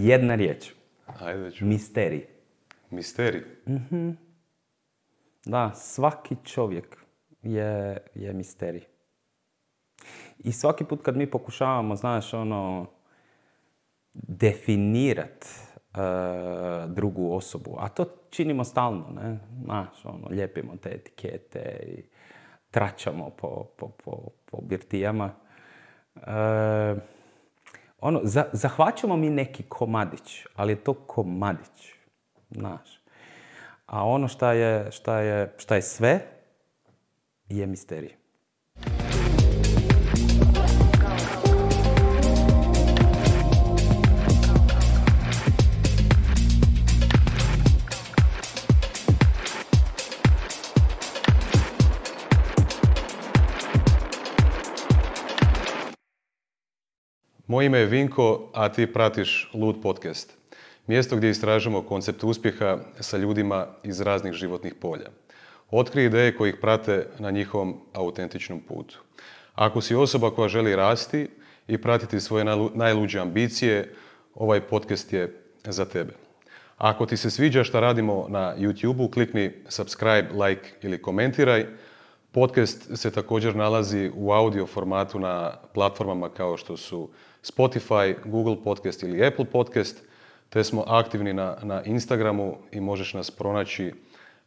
Jedna riječ. Ajde ću. Misterij. Misterij. Da, svaki čovjek je, je misterij. I svaki put kad mi pokušavamo, znaš, ono, definirat e, drugu osobu, a to činimo stalno, ne? Znaš, ono, lijepimo te etikete i tračamo po, po, po, po birtijama. E, ono, za- zahvaćamo mi neki komadić, ali je to komadić, znaš. A ono šta je, šta je, šta je sve, je misterij. Moje ime je Vinko, a ti pratiš Lud podcast. Mjesto gdje istražujemo koncept uspjeha sa ljudima iz raznih životnih polja. Otkrij ideje koji ih prate na njihovom autentičnom putu. Ako si osoba koja želi rasti i pratiti svoje najlu- najluđe ambicije, ovaj podcast je za tebe. Ako ti se sviđa što radimo na YouTube-u, klikni subscribe, like ili komentiraj. Podcast se također nalazi u audio formatu na platformama kao što su Spotify, Google Podcast ili Apple Podcast, te smo aktivni na, na Instagramu i možeš nas pronaći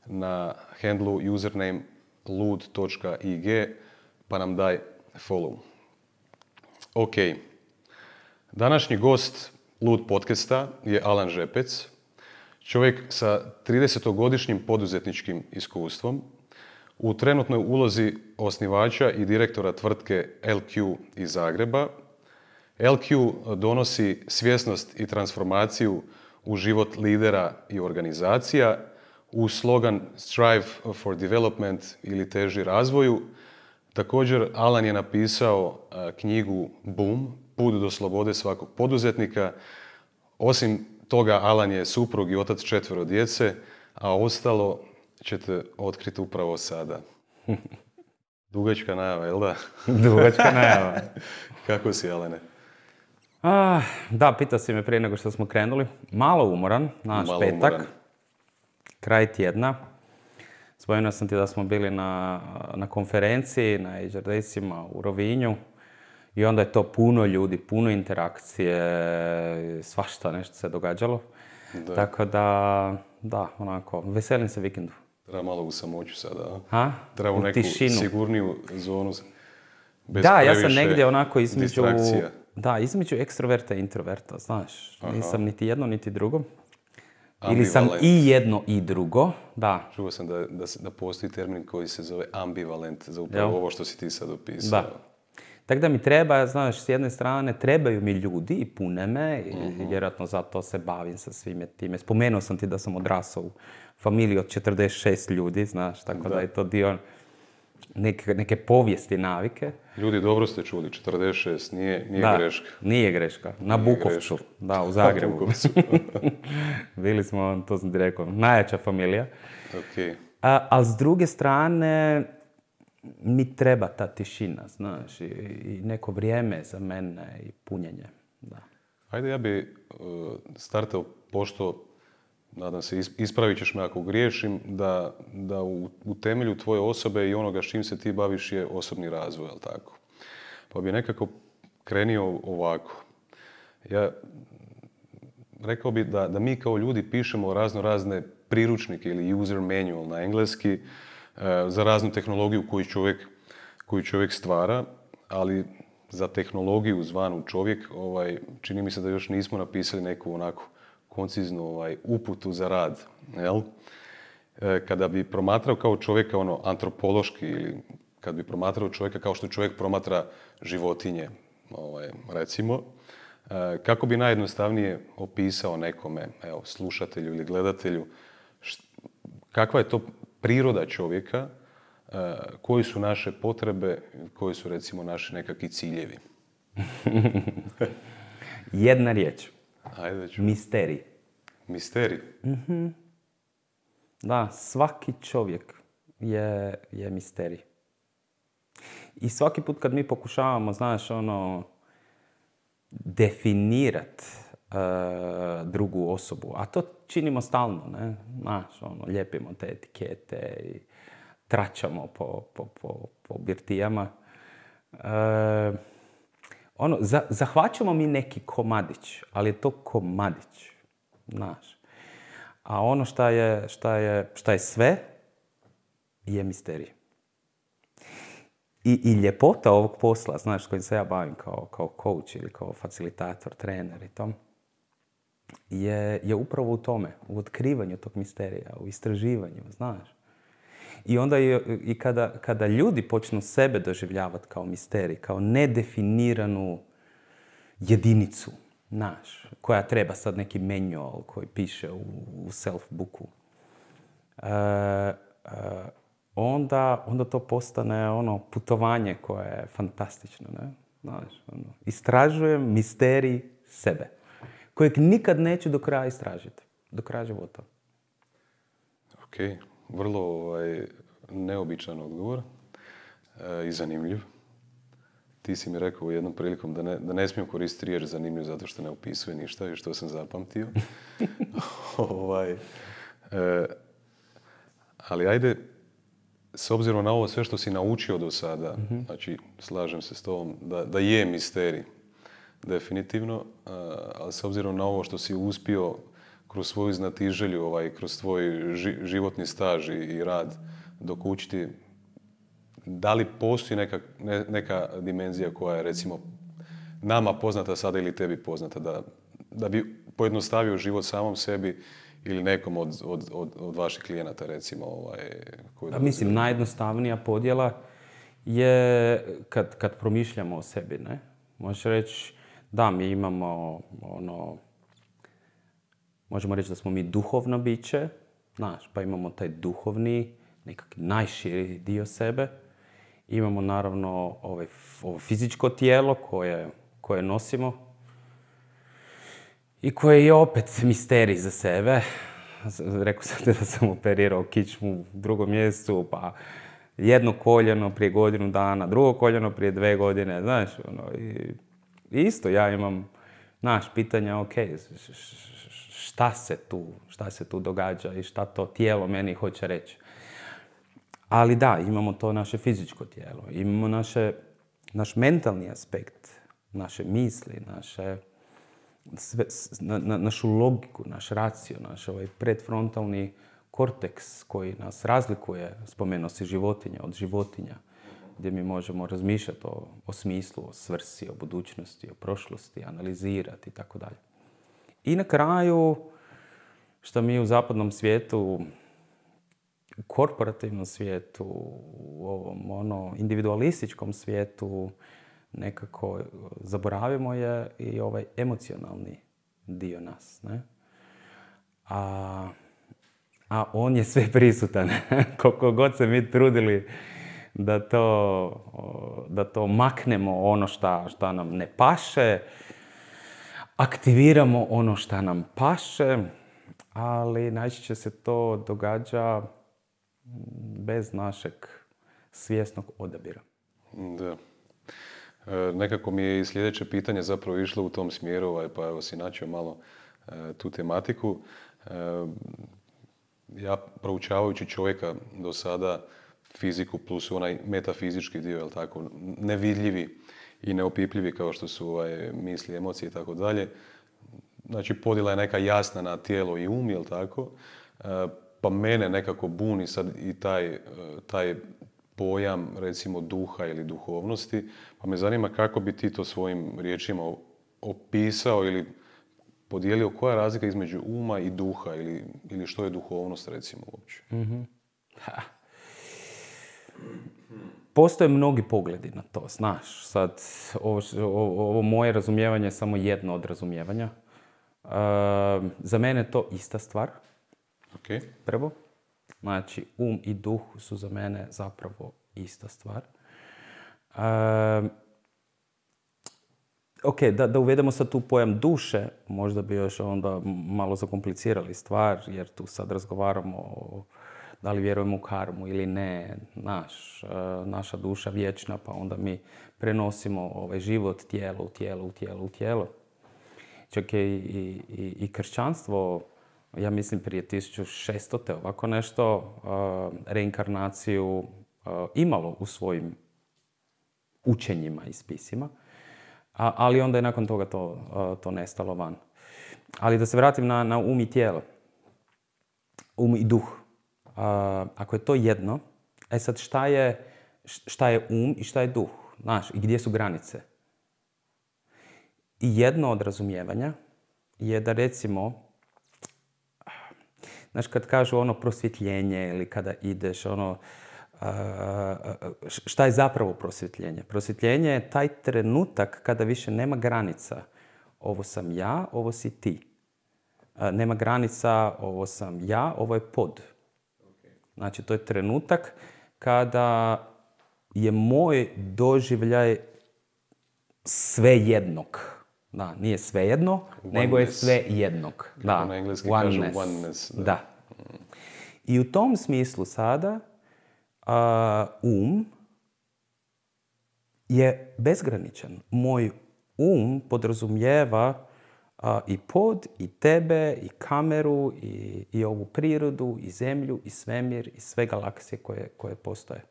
na handlu username lud.ig pa nam daj follow. Ok. Današnji gost Lud podcasta je Alan Žepec, čovjek sa 30-godišnjim poduzetničkim iskustvom, u trenutnoj ulozi osnivača i direktora tvrtke LQ iz Zagreba. LQ donosi svjesnost i transformaciju u život lidera i organizacija u slogan Strive for Development ili teži razvoju. Također Alan je napisao a, knjigu Boom, put do slobode svakog poduzetnika. Osim toga, Alan je suprug i otac četvero djece, a ostalo ćete otkriti upravo sada. Dugačka najava, jel da? Dugačka najava. Kako si, Alene? Ah, da, pitao si me prije nego što smo krenuli. Malo umoran, naš Malo petak, umoran. kraj tjedna. Spomenuo sam ti da smo bili na, na konferenciji na Azure Daysima u Rovinju. I onda je to puno ljudi, puno interakcije, svašta nešto se događalo. Da. Tako da, da, onako, veselim se vikendu. Treba malo u samoću sada, a? Treba u neku tišinu. sigurniju zonu. Bez Da, ja sam negdje onako između... distrakcija. Da, između ekstroverta i introverta, znaš. Nisam niti jedno, niti drugo. Ili Ambivalent. sam i jedno i drugo, da. Čuo sam da, da, da postoji termin koji se zove ambivalent za upravo Jel? ovo što si ti sad opisao. Da. Tako da mi treba, znaš, s jedne strane trebaju mi ljudi i pune me i Mhm. vjerojatno zato se bavim sa svime time. Spomenuo sam ti da sam odrasao u familiji od 46 ljudi, znaš, tako da, Da. je to dio neke, neke povijesti, navike. Ljudi, dobro ste čuli, 46, nije, nije da, greška. Nije greška. Na Nije Bukovcu, da, u Zagrebu. Bukovcu. Bili smo, to sam ti rekao, najjača familija. ok. A, ali s druge strane, mi treba ta tišina, znaš, i, i neko vrijeme za mene i punjenje. Da. Ajde, ja bi uh, startao, pošto, nadam se, is- ispravit ćeš me ako griješim, da, da u, u temelju tvoje osobe i onoga s čim se ti baviš je osobni razvoj, jel tako? Pa bi nekako krenio ovako. Ja rekao bi da, da mi kao ljudi pišemo razno razne priručnike ili user manual na engleski e, za raznu tehnologiju koju čovjek, koju čovjek stvara, ali za tehnologiju zvanu čovjek, ovaj, čini mi se da još nismo napisali neku onako konciznu ovaj, uputu za rad. Jel? E, kada bi promatrao kao čovjeka ono antropološki ili kad bi promatrao čovjeka kao što čovjek promatra životinje, ovaj, recimo, e, kako bi najjednostavnije opisao nekome, evo, slušatelju ili gledatelju, št- kakva je to priroda čovjeka, e, koji su naše potrebe, koji su recimo naši nekakvi ciljevi. Jedna riječ. Ajde ću. Misterij. Misterij. Da, svaki čovjek je, je misterij. I svaki put kad mi pokušavamo, znaš, ono, definirat drugu osobu. A to činimo stalno, ne? Znaš, ono, lijepimo te etikete i tračamo po, po, po, po birtijama. E, ono, zahvaćamo mi neki komadić, ali je to komadić, znaš. A ono šta je, šta je, šta je sve, je misterij. I, I ljepota ovog posla, znaš, kojim se ja bavim kao, kao coach ili kao facilitator, trener i tom, je, je upravo u tome, u otkrivanju tog misterija, u istraživanju, znaš. I onda je, i kada, kada ljudi počnu sebe doživljavati kao misterij, kao nedefiniranu jedinicu, naš, koja treba sad neki manual koji piše u, u self-booku, uh, uh, onda, onda to postane ono putovanje koje je fantastično. Ne? Znaš, ono, istražujem misterij sebe, kojeg nikad neću do kraja istražiti, do kraja života. Ok, vrlo ovaj, neobičan odgovor e, i zanimljiv. Ti si mi rekao jednom prilikom da ne, da ne smijem koristiti riječ zanimljiv zato što ne opisuje ništa i što sam zapamtio. ovaj, e, ali ajde, s obzirom na ovo sve što si naučio do sada, mhm. znači slažem se s tobom da, da je misterij, definitivno, ali s obzirom na ovo što si uspio kroz svoju znatiželju, ovaj, kroz tvoj životni staž i, rad dok učiti, da li postoji neka, neka dimenzija koja je recimo nama poznata sada ili tebi poznata, da, da bi pojednostavio život samom sebi ili nekom od, od, od, od vaših klijenata recimo? Ovaj, koji da, mislim, najjednostavnija podjela je kad, kad promišljamo o sebi, ne? Možeš reći, da, mi imamo ono, možemo reći da smo mi duhovno biće, znaš, pa imamo taj duhovni, nekakvi najširi dio sebe. Imamo naravno ovaj, ovo fizičko tijelo koje, koje nosimo, i koji je opet misterij za sebe. Rekao sam da sam operirao kičmu u drugom mjestu, pa jedno koljeno prije godinu dana, drugo koljeno prije dve godine, znaš, ono, i isto ja imam, znaš, pitanja, ok, šta se tu, šta se tu događa i šta to tijelo meni hoće reći. Ali da, imamo to naše fizičko tijelo, imamo naše, naš mentalni aspekt, naše misli, naše sve, na, na, našu logiku, naš racio, naš ovaj predfrontalni korteks koji nas razlikuje, spomenuo si životinja od životinja, gdje mi možemo razmišljati o, o smislu, o svrsi, o budućnosti, o prošlosti, analizirati i tako dalje. I na kraju, što mi u zapadnom svijetu, u korporativnom svijetu, u ovom ono, individualističkom svijetu, nekako zaboravimo je i ovaj emocionalni dio nas. Ne? A, a on je sve prisutan. Koliko god se mi trudili da to, da to maknemo ono šta nam ne paše, aktiviramo ono šta nam paše, ali najčešće se to događa bez našeg svjesnog odabira. Da. E, nekako mi je i sljedeće pitanje zapravo išlo u tom smjeru, ovaj, pa evo si načio malo e, tu tematiku. E, ja proučavajući čovjeka do sada, fiziku plus onaj metafizički dio, jel tako, nevidljivi i neopipljivi kao što su ovaj, misli, emocije i tako dalje. Znači podjela je neka jasna na tijelo i um, jel tako? Pa mene nekako buni sad i taj, taj pojam recimo duha ili duhovnosti, pa me zanima kako bi ti to svojim riječima opisao ili podijelio koja je razlika između uma i duha ili, ili što je duhovnost recimo uopće. mm Postoje mnogi pogledi na to, znaš. Sad, ovo, ovo moje razumijevanje je samo jedno od razumijevanja. Uh, za mene je to ista stvar. Okay. Prvo. Znači, um i duh su za mene zapravo ista stvar. Um, ok, da, da uvedemo sad tu pojam duše, možda bi još onda malo zakomplicirali stvar, jer tu sad razgovaramo o da li vjerujemo u karmu ili ne, naš, e, naša duša vječna, pa onda mi prenosimo ovaj život tijelo u tijelo u tijelo u tijelo. čak je i, i, i kršćanstvo, ja mislim prije 1600. te ovako nešto, uh, reinkarnaciju uh, imalo u svojim učenjima i spisima. Ali onda je nakon toga to, to nestalo van. Ali da se vratim na, na um i tijelo. Um i duh. Ako je to jedno, e sad šta je, šta je um i šta je duh? Znaš, i gdje su granice? I jedno od razumijevanja je da recimo, znaš, kad kažu ono prosvjetljenje ili kada ideš, ono, šta je zapravo prosvjetljenje? Prosvjetljenje je taj trenutak kada više nema granica. Ovo sam ja, ovo si ti. Nema granica, ovo sam ja, ovo je pod. Znači, to je trenutak kada je moj doživljaj sve jednog. Da, nije sve jedno, nego je sve jednog. Da, na engleski oneness. Kažu oneness. Da. da. I u tom smislu sada um je bezgraničan. Moj um podrazumijeva i pod, i tebe, i kameru, i, i ovu prirodu, i zemlju, i svemir, i sve galaksije koje, koje postoje.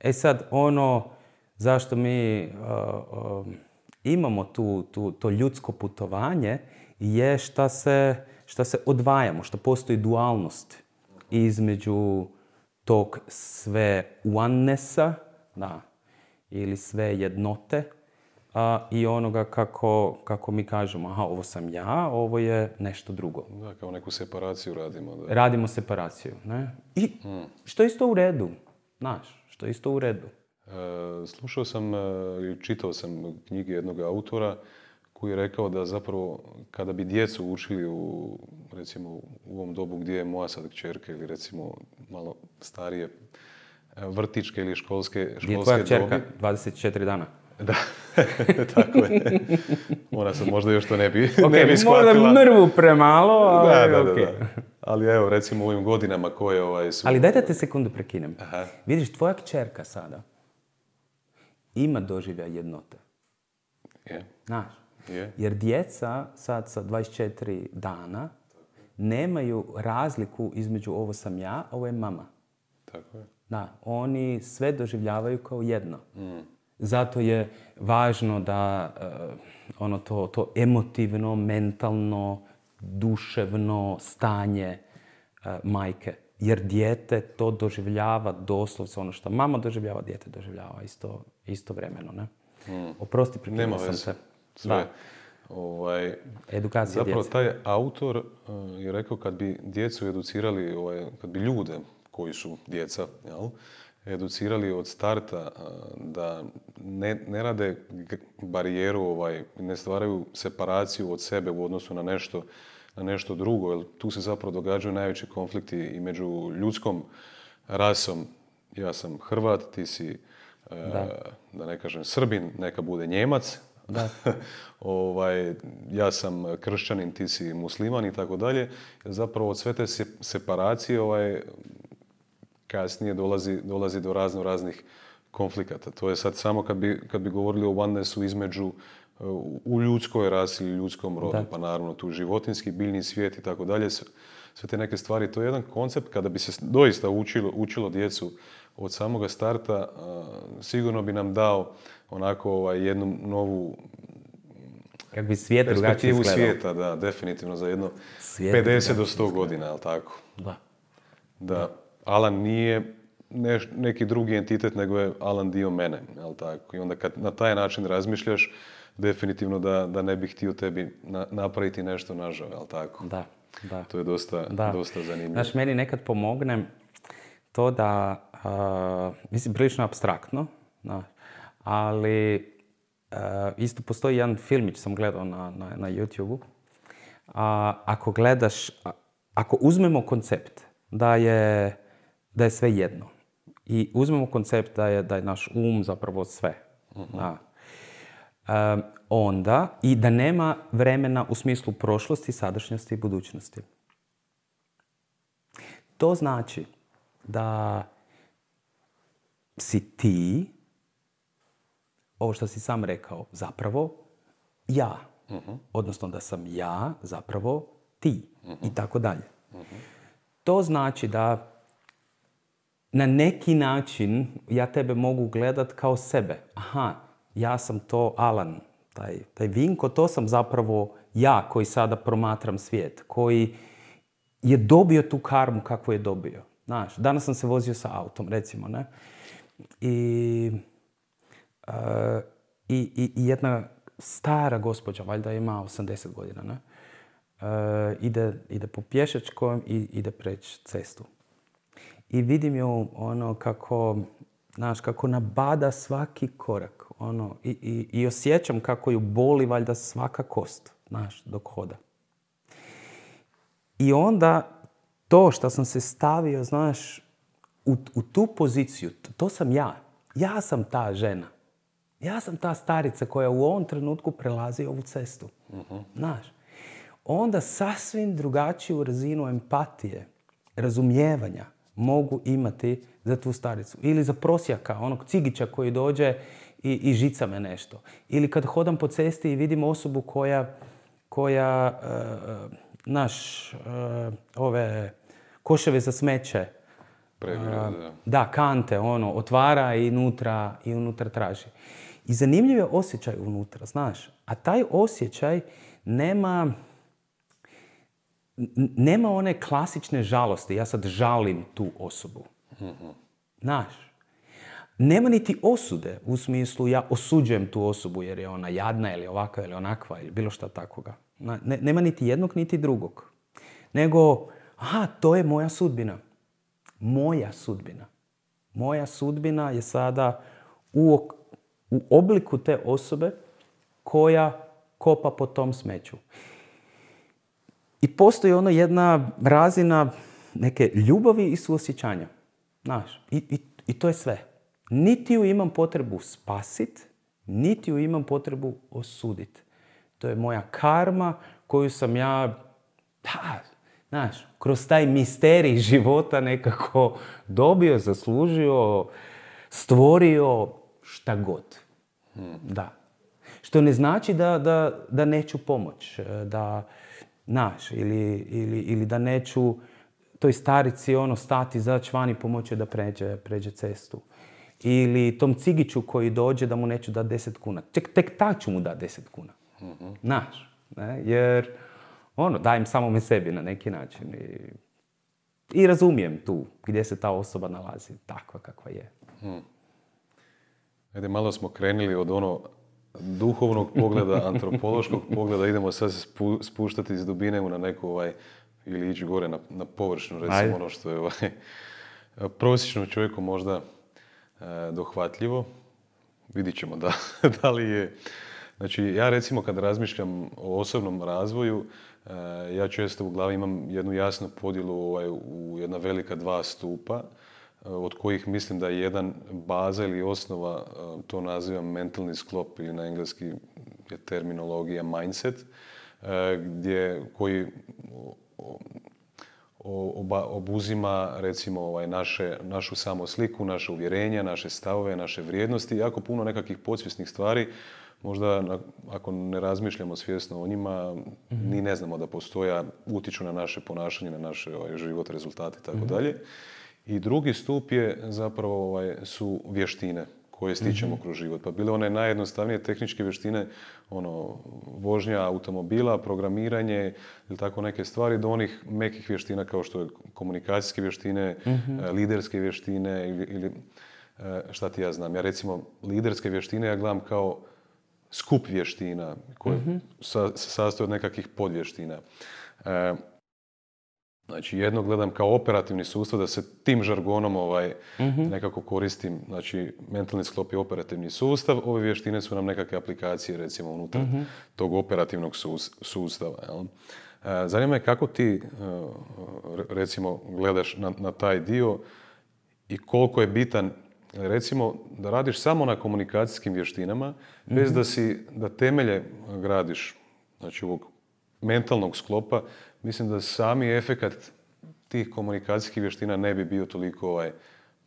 E sad, ono zašto mi imamo tu, tu, to ljudsko putovanje je šta se, šta se odvajamo, što postoji dualnost između tog sve onenessa, da, ili sve jednote, a, i onoga kako, kako mi kažemo, aha, ovo sam ja, ovo je nešto drugo. Da, kao neku separaciju radimo. Da. Radimo separaciju, ne? I hmm. što je isto u redu, znaš, što je isto u redu. E, slušao sam e, i čitao sam knjige jednog autora koji je rekao da zapravo kada bi djecu učili u, recimo, u ovom dobu gdje je moja sad kćerka ili recimo malo starije e, vrtičke ili školske, školske Gdje je tvoja kćerka? 24 dana? Da, tako je. Ona sam možda još to ne bi, okay, ne bi shvatila. Možda mrvu premalo, ali da, da, okay. da, Ali evo, recimo u ovim godinama koje ovaj su... Ali dajte te sekundu prekinem. Aha. Vidiš, tvoja kćerka sada ima doživlja jednote. Je. Znaš? Je. Jer djeca sad sa 24 dana nemaju razliku između ovo sam ja, ovo je mama. Tako je. Da, oni sve doživljavaju kao jedno. Mm. Zato je važno da uh, ono to, to emotivno, mentalno, duševno stanje uh, majke. Jer dijete to doživljava doslovce ono što mama doživljava, dijete doživljava isto, isto vremeno. Ne? Mm. Oprosti, prekinuo sam se. Sve. Da. Ovaj, Edukacija Zapravo taj autor uh, je rekao kad bi djecu educirali, ovaj, kad bi ljude koji su djeca, jel, educirali od starta da ne, ne rade barijeru, ovaj, ne stvaraju separaciju od sebe u odnosu na nešto, na nešto drugo, jer tu se zapravo događaju najveći konflikti i među ljudskom rasom. Ja sam Hrvat, ti si, da, da ne kažem Srbin, neka bude Njemac, da. ovaj, ja sam kršćanin, ti si musliman i tako dalje. Zapravo od sve te separacije ovaj, kasnije dolazi, dolazi do razno raznih konflikata. To je sad samo kad bi, kad bi govorili o onennessu između u ljudskoj rasi ili ljudskom rodu, pa naravno tu životinski, biljni svijet i tako dalje, sve te neke stvari. To je jedan koncept kada bi se doista učilo, učilo djecu od samoga starta, sigurno bi nam dao onako ovaj, jednu novu Kako bi svijet perspektivu svijeta, da, definitivno za jedno svijet 50 do 100 godina, jel tako? Da. Da. Alan nije neki drugi entitet, nego je Alan dio mene, jel tako? I onda kad na taj način razmišljaš, definitivno da, da ne bih htio tebi napraviti nešto nažao, jel tako? Da, da. To je dosta, da. dosta zanimljivo. Znaš, meni nekad pomogne to da, uh, mislim, prilično abstraktno, da, ali uh, isto postoji jedan filmić, sam gledao na, na, na YouTube-u. Uh, ako gledaš, ako uzmemo koncept da je da je sve jedno. I uzmemo koncept da je, da je naš um zapravo sve. Uh-huh. onda, i da nema vremena u smislu prošlosti, sadašnjosti i budućnosti. To znači da si ti, ovo što si sam rekao, zapravo ja. Odnosno da sam ja zapravo ti i tako dalje. To znači da na neki način ja tebe mogu gledat kao sebe. Aha, ja sam to Alan, taj, taj Vinko, to sam zapravo ja koji sada promatram svijet, koji je dobio tu karmu kakvu je dobio. Znaš, danas sam se vozio sa autom, recimo, ne? I, uh, i, i jedna stara gospođa, valjda ima 80 godina, ne? Uh, ide, ide po pješačkom i ide preći cestu. I vidim ju ono kako, znaš, kako nabada svaki korak. Ono, i, i, i osjećam kako ju boli valjda svaka kost, znaš, dok hoda. I onda to što sam se stavio, znaš, u, u tu poziciju, to, to sam ja. Ja sam ta žena. Ja sam ta starica koja u ovom trenutku prelazi ovu cestu. Znaš, onda sasvim drugačiju razinu empatije, razumijevanja mogu imati za tu staricu. Ili za prosjaka, onog cigića koji dođe i, i žica me nešto. Ili kad hodam po cesti i vidim osobu koja, koja uh, naš, uh, ove koševe za smeće, Pregrada, uh, da, kante, ono, otvara i unutra, i unutra traži. I zanimljiv je osjećaj unutra, znaš. A taj osjećaj nema, nema one klasične žalosti. Ja sad žalim tu osobu. Znaš. Nema niti osude u smislu ja osuđujem tu osobu jer je ona jadna ili ovakva ili onakva ili bilo šta takoga. nema niti jednog niti drugog. Nego, aha, to je moja sudbina. Moja sudbina. Moja sudbina je sada u, u obliku te osobe koja kopa po tom smeću. I postoji ono jedna razina neke ljubavi i suosjećanja. Znaš, i, i, i to je sve. Niti ju imam potrebu spasit, niti ju imam potrebu osuditi. To je moja karma koju sam ja, da, znaš, kroz taj misterij života nekako dobio, zaslužio, stvorio, šta god. Da. Što ne znači da, da, da neću pomoć, da, naš, ili, ili, ili da neću toj starici ono stati, izaći van i pomoći da pređe, pređe cestu. Ili tom cigiću koji dođe da mu neću dati 10 kuna. Tek, tek tak ću mu dati 10 kuna. mm Naš. Ne? Jer ono, dajem samome sebi na neki način. I, I razumijem tu gdje se ta osoba nalazi, takva kakva je. Hmm. Ajde, malo smo krenuli od ono duhovnog pogleda, antropološkog pogleda, idemo sad se spuštati iz dubine na neku ovaj, ili ići gore na, na površinu, recimo ono što je ovaj, prosječnom čovjeku možda e, dohvatljivo. Vidit ćemo da, da li je... Znači, ja recimo kad razmišljam o osobnom razvoju, e, ja često u glavi imam jednu jasnu podjelu ovaj, u jedna velika dva stupa, od kojih mislim da je jedan baza ili osnova, to nazivam mentalni sklop ili na engleski je terminologija mindset, gdje, koji obuzima recimo ovaj, naše, našu samosliku, naše uvjerenja, naše stavove, naše vrijednosti, jako puno nekakvih podsvjesnih stvari. Možda ako ne razmišljamo svjesno o njima, ni ne znamo da postoja, utiču na naše ponašanje, na naš ovaj, život, rezultate i tako mhm. dalje. I drugi stup je zapravo ovaj, su vještine koje stičemo mm kroz život. Pa bile one najjednostavnije tehničke vještine, ono, vožnja automobila, programiranje ili tako neke stvari, do onih mekih vještina kao što je komunikacijske vještine, mm liderske vještine ili, ili e, šta ti ja znam. Ja recimo liderske vještine ja gledam kao skup vještina koje mm se sastoje od nekakvih podvještina. E, Znači, jedno gledam kao operativni sustav, da se tim žargonom ovaj, mhm. nekako koristim. Znači, mentalni sklop je operativni sustav, ove vještine su nam nekakve aplikacije, recimo, unutar mhm. tog operativnog sustava. Jel? E, zanima me kako ti, e, recimo, gledaš na, na taj dio i koliko je bitan recimo da radiš samo na komunikacijskim vještinama bez mhm. da si da temelje gradiš znači ovog mentalnog sklopa mislim da sami efekat tih komunikacijskih vještina ne bi bio toliko ovaj,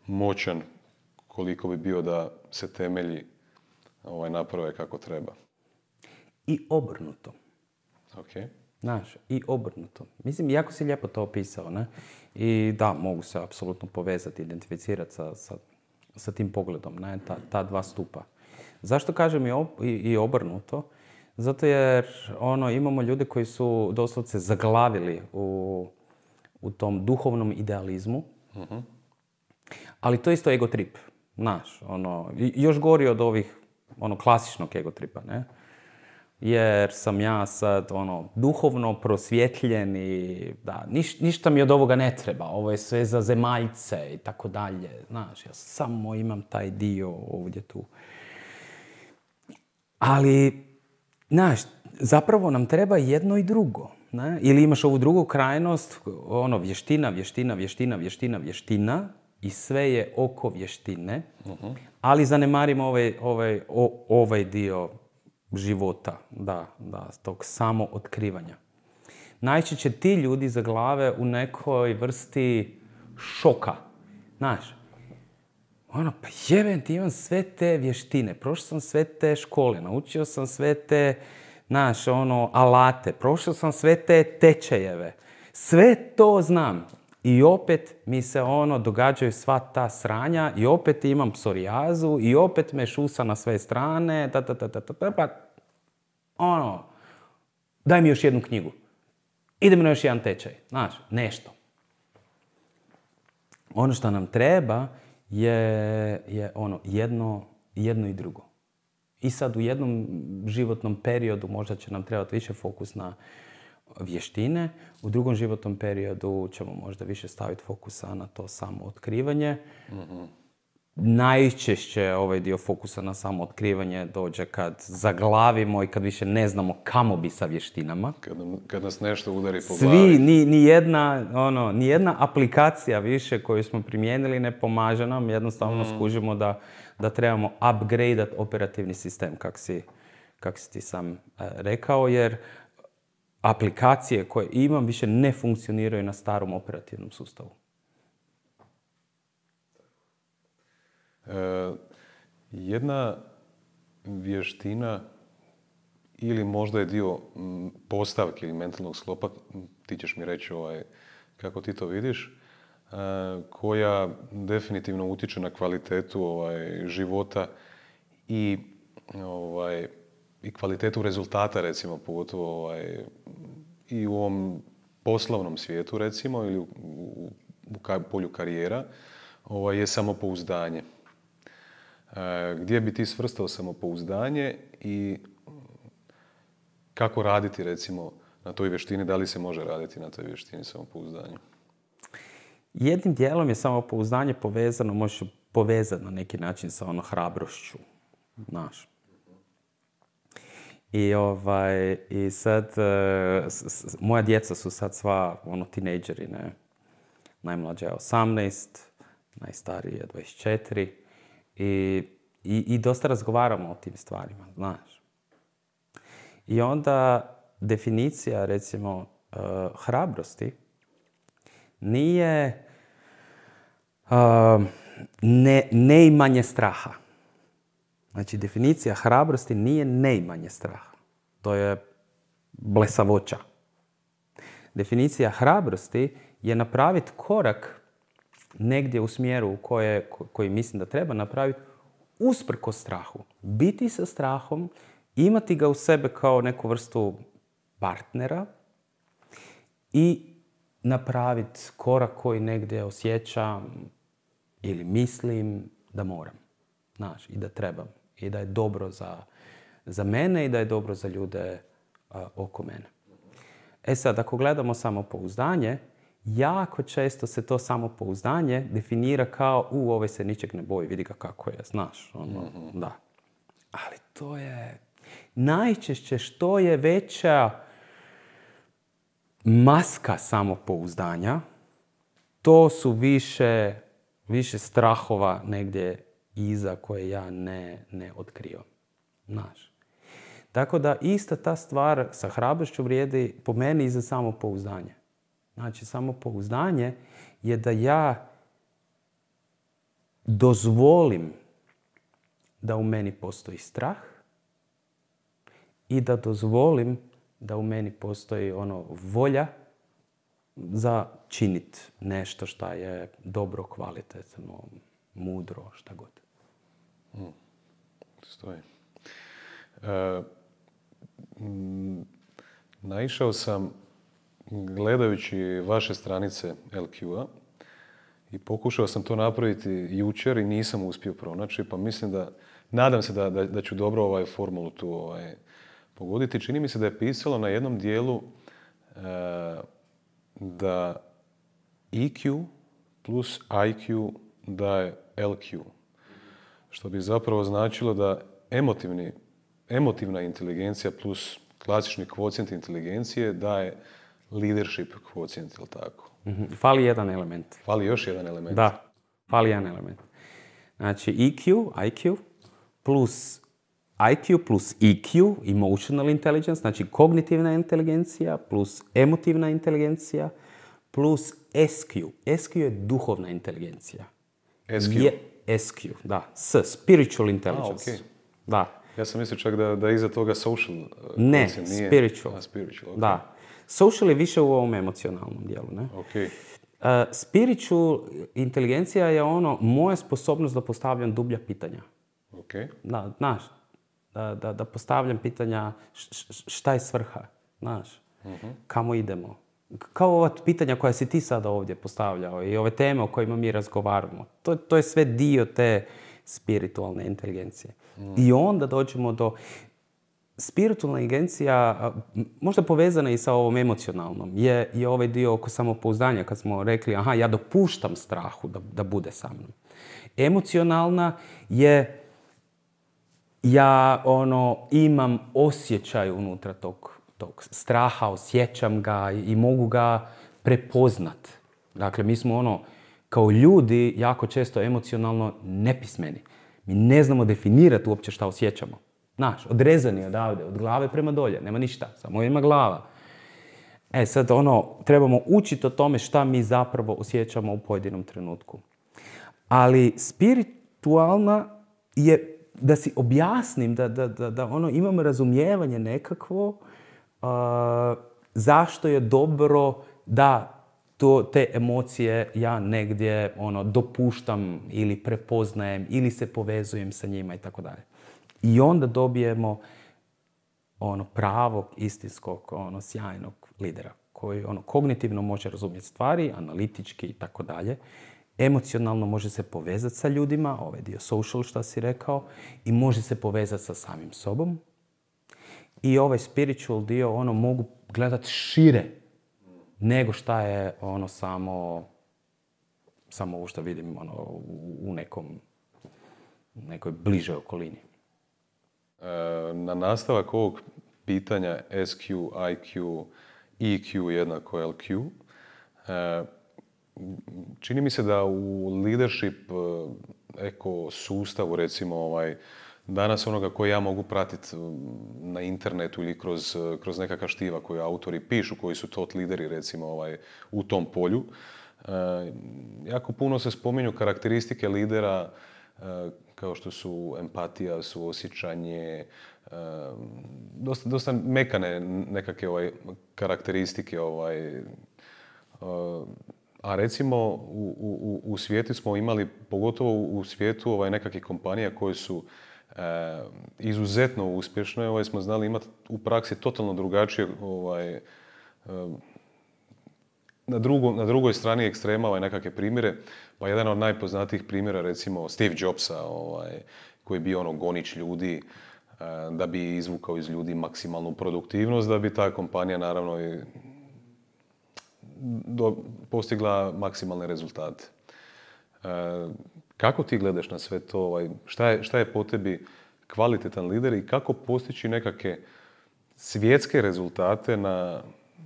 moćan koliko bi bio da se temelji ovaj, naprave kako treba. i obrnuto. Ok. Znaš, i obrnuto. Mislim, jako si lijepo to opisao, ne? I da, mogu se apsolutno povezati, identificirati sa, sa, sa tim pogledom, ne? Ta, ta dva stupa. Zašto kažem i, ob- i, i obrnuto? Zato jer ono, imamo ljude koji su doslovce zaglavili u, u tom duhovnom idealizmu, ali to je isto ego trip. Znaš, ono, još gori od ovih ono, klasičnog ego tripa, ne? Jer sam ja sad, ono, duhovno prosvjetljen i da, niš- ništa mi od ovoga ne treba. Ovo je sve za zemaljce i tako dalje. Znaš, ja samo imam taj dio ovdje tu. Ali, znaš, zapravo nam treba jedno i drugo. Ne? Ili imaš ovu drugu krajnost, ono, vještina, vještina, vještina, vještina, vještina i sve je oko vještine, ali zanemarimo ovaj, ovaj, o- ovaj dio života, da, da, tog samo otkrivanja. Najčešće ti ljudi zaglave u nekoj vrsti šoka. Znaš, ono, pa jebem ti, imam sve te vještine, prošao sam sve te škole, naučio sam sve te, znaš, ono, alate, prošao sam sve te tečajeve. Sve to znam. I opet mi se ono događaju sva ta sranja i opet imam psorijazu i opet me šusa na sve strane, ta, ta, ta, ta, ta, pa ono, daj mi još jednu knjigu. Idemo na još jedan tečaj, znaš, nešto. Ono što nam treba je, je ono jedno, jedno i drugo. I sad u jednom životnom periodu možda će nam trebati više fokus na vještine, u drugom životnom periodu ćemo možda više staviti fokusa na to samo otkrivanje. Najčešće ovaj dio fokusa na samo otkrivanje dođe kad zaglavimo i kad više ne znamo kamo bi sa vještinama. Kad, kad nas nešto udari po Svi, glavi. ni, ni, jedna, ono, ni jedna aplikacija više koju smo primijenili ne pomaže nam. Jednostavno skužimo da, da trebamo upgradeat operativni sistem, kak si, kak si ti sam e, rekao, jer aplikacije koje imam više ne funkcioniraju na starom operativnom sustavu. E, jedna vještina ili možda je dio postavke ili mentalnog sklopa, ti ćeš mi reći ovaj, kako ti to vidiš, e, koja definitivno utječe na kvalitetu ovaj, života i, ovaj, i kvalitetu rezultata recimo pogotovo ovaj, i u ovom poslovnom svijetu recimo ili u, u, u polju karijera ovaj, je samopouzdanje. E, gdje bi ti svrstao samopouzdanje i kako raditi recimo na toj vještini, da li se može raditi na toj vještini samopouzdanja? Jednim dijelom je samopouzdanje povezano, možeš povezati na neki način sa ono hrabrošću, znaš. I, ovaj, i sad, e, s- moja djeca su sad sva ono tinejdžeri, ne. Najmlađa je 18, najstariji je 24 i, i, i dosta razgovaramo o tim stvarima, znaš. I onda definicija, recimo, e, hrabrosti nije um, ne, neimanje straha. Znači, definicija hrabrosti nije neimanje straha. To je blesavoća. Definicija hrabrosti je napraviti korak negdje u smjeru u koje, ko- koji mislim da treba napraviti usprko strahu. Biti sa strahom, imati ga u sebe kao neku vrstu partnera i napraviti korak koji negdje osjećam ili mislim da moram. Znaš, i da trebam. I da je dobro za, za mene i da je dobro za ljude a, oko mene. E sad, ako gledamo samopouzdanje, jako često se to samopouzdanje definira kao u, ovaj se ničeg ne boji, vidi ga kako je, znaš, ono, da. Ali to je najčešće što je veća maska samopouzdanja, to su više, više strahova negdje iza koje ja ne, ne otkrivam. Znaš. Tako da ista ta stvar sa hrabrošću vrijedi po meni i za samopouzdanje. Znači, samopouzdanje je da ja dozvolim da u meni postoji strah i da dozvolim da u meni postoji ono volja za činit nešto što je dobro, kvalitetno, mudro, šta god. Stoji. E, naišao sam gledajući vaše stranice LQ-a i pokušao sam to napraviti jučer i nisam uspio pronaći, pa mislim da, nadam se da, da, ću dobro ovaj formulu tu ovaj, pogoditi. Čini mi se da je pisalo na jednom dijelu e, da EQ plus IQ daje LQ. Što bi zapravo značilo da emotivni, emotivna inteligencija plus klasični kvocijent inteligencije daje leadership kvocijent, ili tako? Mhm. Fali jedan element. Fali još jedan element. Da, fali jedan element. Znači EQ, IQ, plus IQ plus EQ, emotional intelligence, znači kognitivna inteligencija, plus emotivna inteligencija, plus SQ. SQ je duhovna inteligencija. SQ? Je, SQ, da. S, spiritual intelligence. A, Da. Ja sam mislio čak da, da iza toga social uh, Ne, spiritual. A, spiritual, Da. Social je više u ovom emocionalnom dijelu, ne? Okay. Uh, spiritual inteligencija je ono, moja sposobnost da postavljam dublja pitanja. Okay. Da, znaš, da, da, da postavljam pitanja šta je svrha, znaš, uh kamo idemo. Kao ova pitanja koja si ti sada ovdje postavljao i ove teme o kojima mi razgovaramo. To, to je sve dio te spiritualne inteligencije. I onda dođemo do... Spiritualna inteligencija, možda povezana i sa ovom emocionalnom, je, je ovaj dio oko samopouzdanja kad smo rekli, aha, ja dopuštam strahu da, da bude sa mnom. Emocionalna je ja ono imam osjećaj unutra tog, tog straha, osjećam ga i mogu ga prepoznat. Dakle, mi smo ono, kao ljudi, jako često emocionalno nepismeni. Mi ne znamo definirati uopće šta osjećamo. Znaš, odrezani odavde, od glave prema dolje, nema ništa, samo ima glava. E sad ono, trebamo učiti o tome šta mi zapravo osjećamo u pojedinom trenutku. Ali spiritualna je da si objasnim, da, da, da, da ono, imam razumijevanje nekakvo uh, zašto je dobro da to, te emocije ja negdje ono, dopuštam ili prepoznajem ili se povezujem sa njima i tako dalje. I onda dobijemo ono pravog, istinskog, ono sjajnog lidera koji ono kognitivno može razumjeti stvari, analitički i tako dalje. Emocionalno može se povezati sa ljudima, ovaj dio social što si rekao, i može se povezati sa samim sobom. I ovaj spiritual dio, ono, mogu gledati šire nego šta je ono samo samo ovo što vidim ono, u nekom nekoj bližoj okolini. E, na nastavak ovog pitanja SQ, IQ, EQ jednako LQ, e, čini mi se da u leadership e, sustavu recimo ovaj, danas onoga koji ja mogu pratiti na internetu ili kroz, uh, kroz nekakva štiva koju autori pišu, koji su tot lideri recimo ovaj, u tom polju. Jako puno se spominju karakteristike lidera kao što su empatija, suosjećanje, dosta, dosta mekane nekakve ovaj, karakteristike ovaj, a recimo u, u, u svijetu smo imali, pogotovo u svijetu ovaj, nekakvih kompanija koje su izuzetno uspješno. Ovaj smo znali imati u praksi totalno drugačije ovaj, na, na drugoj strani ekstrema ovaj, nekakve primjere. Pa jedan od najpoznatijih primjera recimo Steve Jobsa ovaj, koji je bio ono gonić ljudi e, da bi izvukao iz ljudi maksimalnu produktivnost, da bi ta kompanija naravno i postigla maksimalne rezultate. Kako ti gledaš na sve to? Ovaj, šta, je, šta je po tebi kvalitetan lider i kako postići nekakve svjetske rezultate na,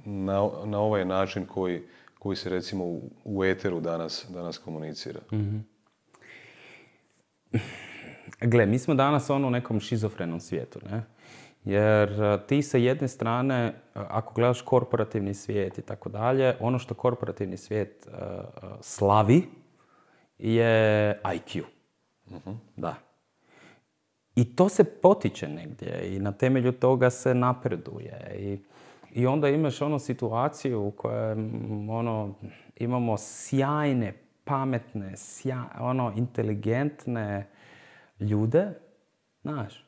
na, na ovaj način koji, koji se recimo u, eteru danas, danas komunicira? mm Gle, mi smo danas ono u nekom šizofrenom svijetu, ne? Jer ti sa jedne strane, ako gledaš korporativni svijet i tako dalje, ono što korporativni svijet slavi, je IQ. Da. I to se potiče negdje i na temelju toga se napreduje. I, i onda imaš ono situaciju u kojoj ono, imamo sjajne, pametne, ono, inteligentne ljude, znaš,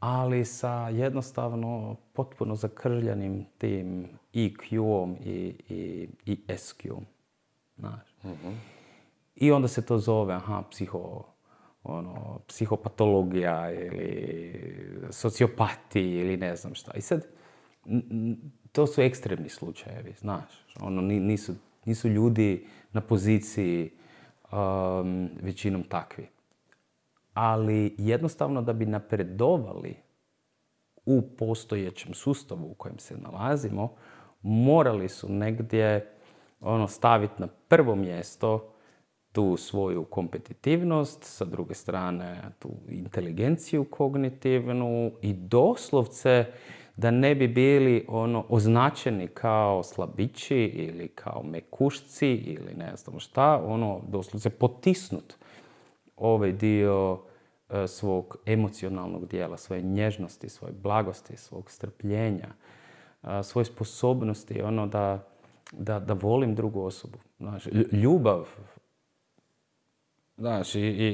ali sa jednostavno potpuno zakrljanim tim EQ-om i, i, i SQ-om. Znaš. Mhm. I onda se to zove, aha, psiho, ono, psihopatologija ili sociopati ili ne znam šta. I sad, to su ekstremni slučajevi, znaš. Ono, nisu, nisu ljudi na poziciji um, većinom takvi. Ali jednostavno da bi napredovali u postojećem sustavu u kojem se nalazimo, morali su negdje ono, staviti na prvo mjesto tu svoju kompetitivnost, sa druge strane tu inteligenciju kognitivnu i doslovce da ne bi bili ono označeni kao slabići ili kao mekušci ili ne znam šta, ono doslovce potisnut ovaj dio e, svog emocionalnog dijela, svoje nježnosti, svoje blagosti, svog strpljenja, e, svoje sposobnosti, ono da, da, da volim drugu osobu. Znači, ljubav, Znaš, i, i,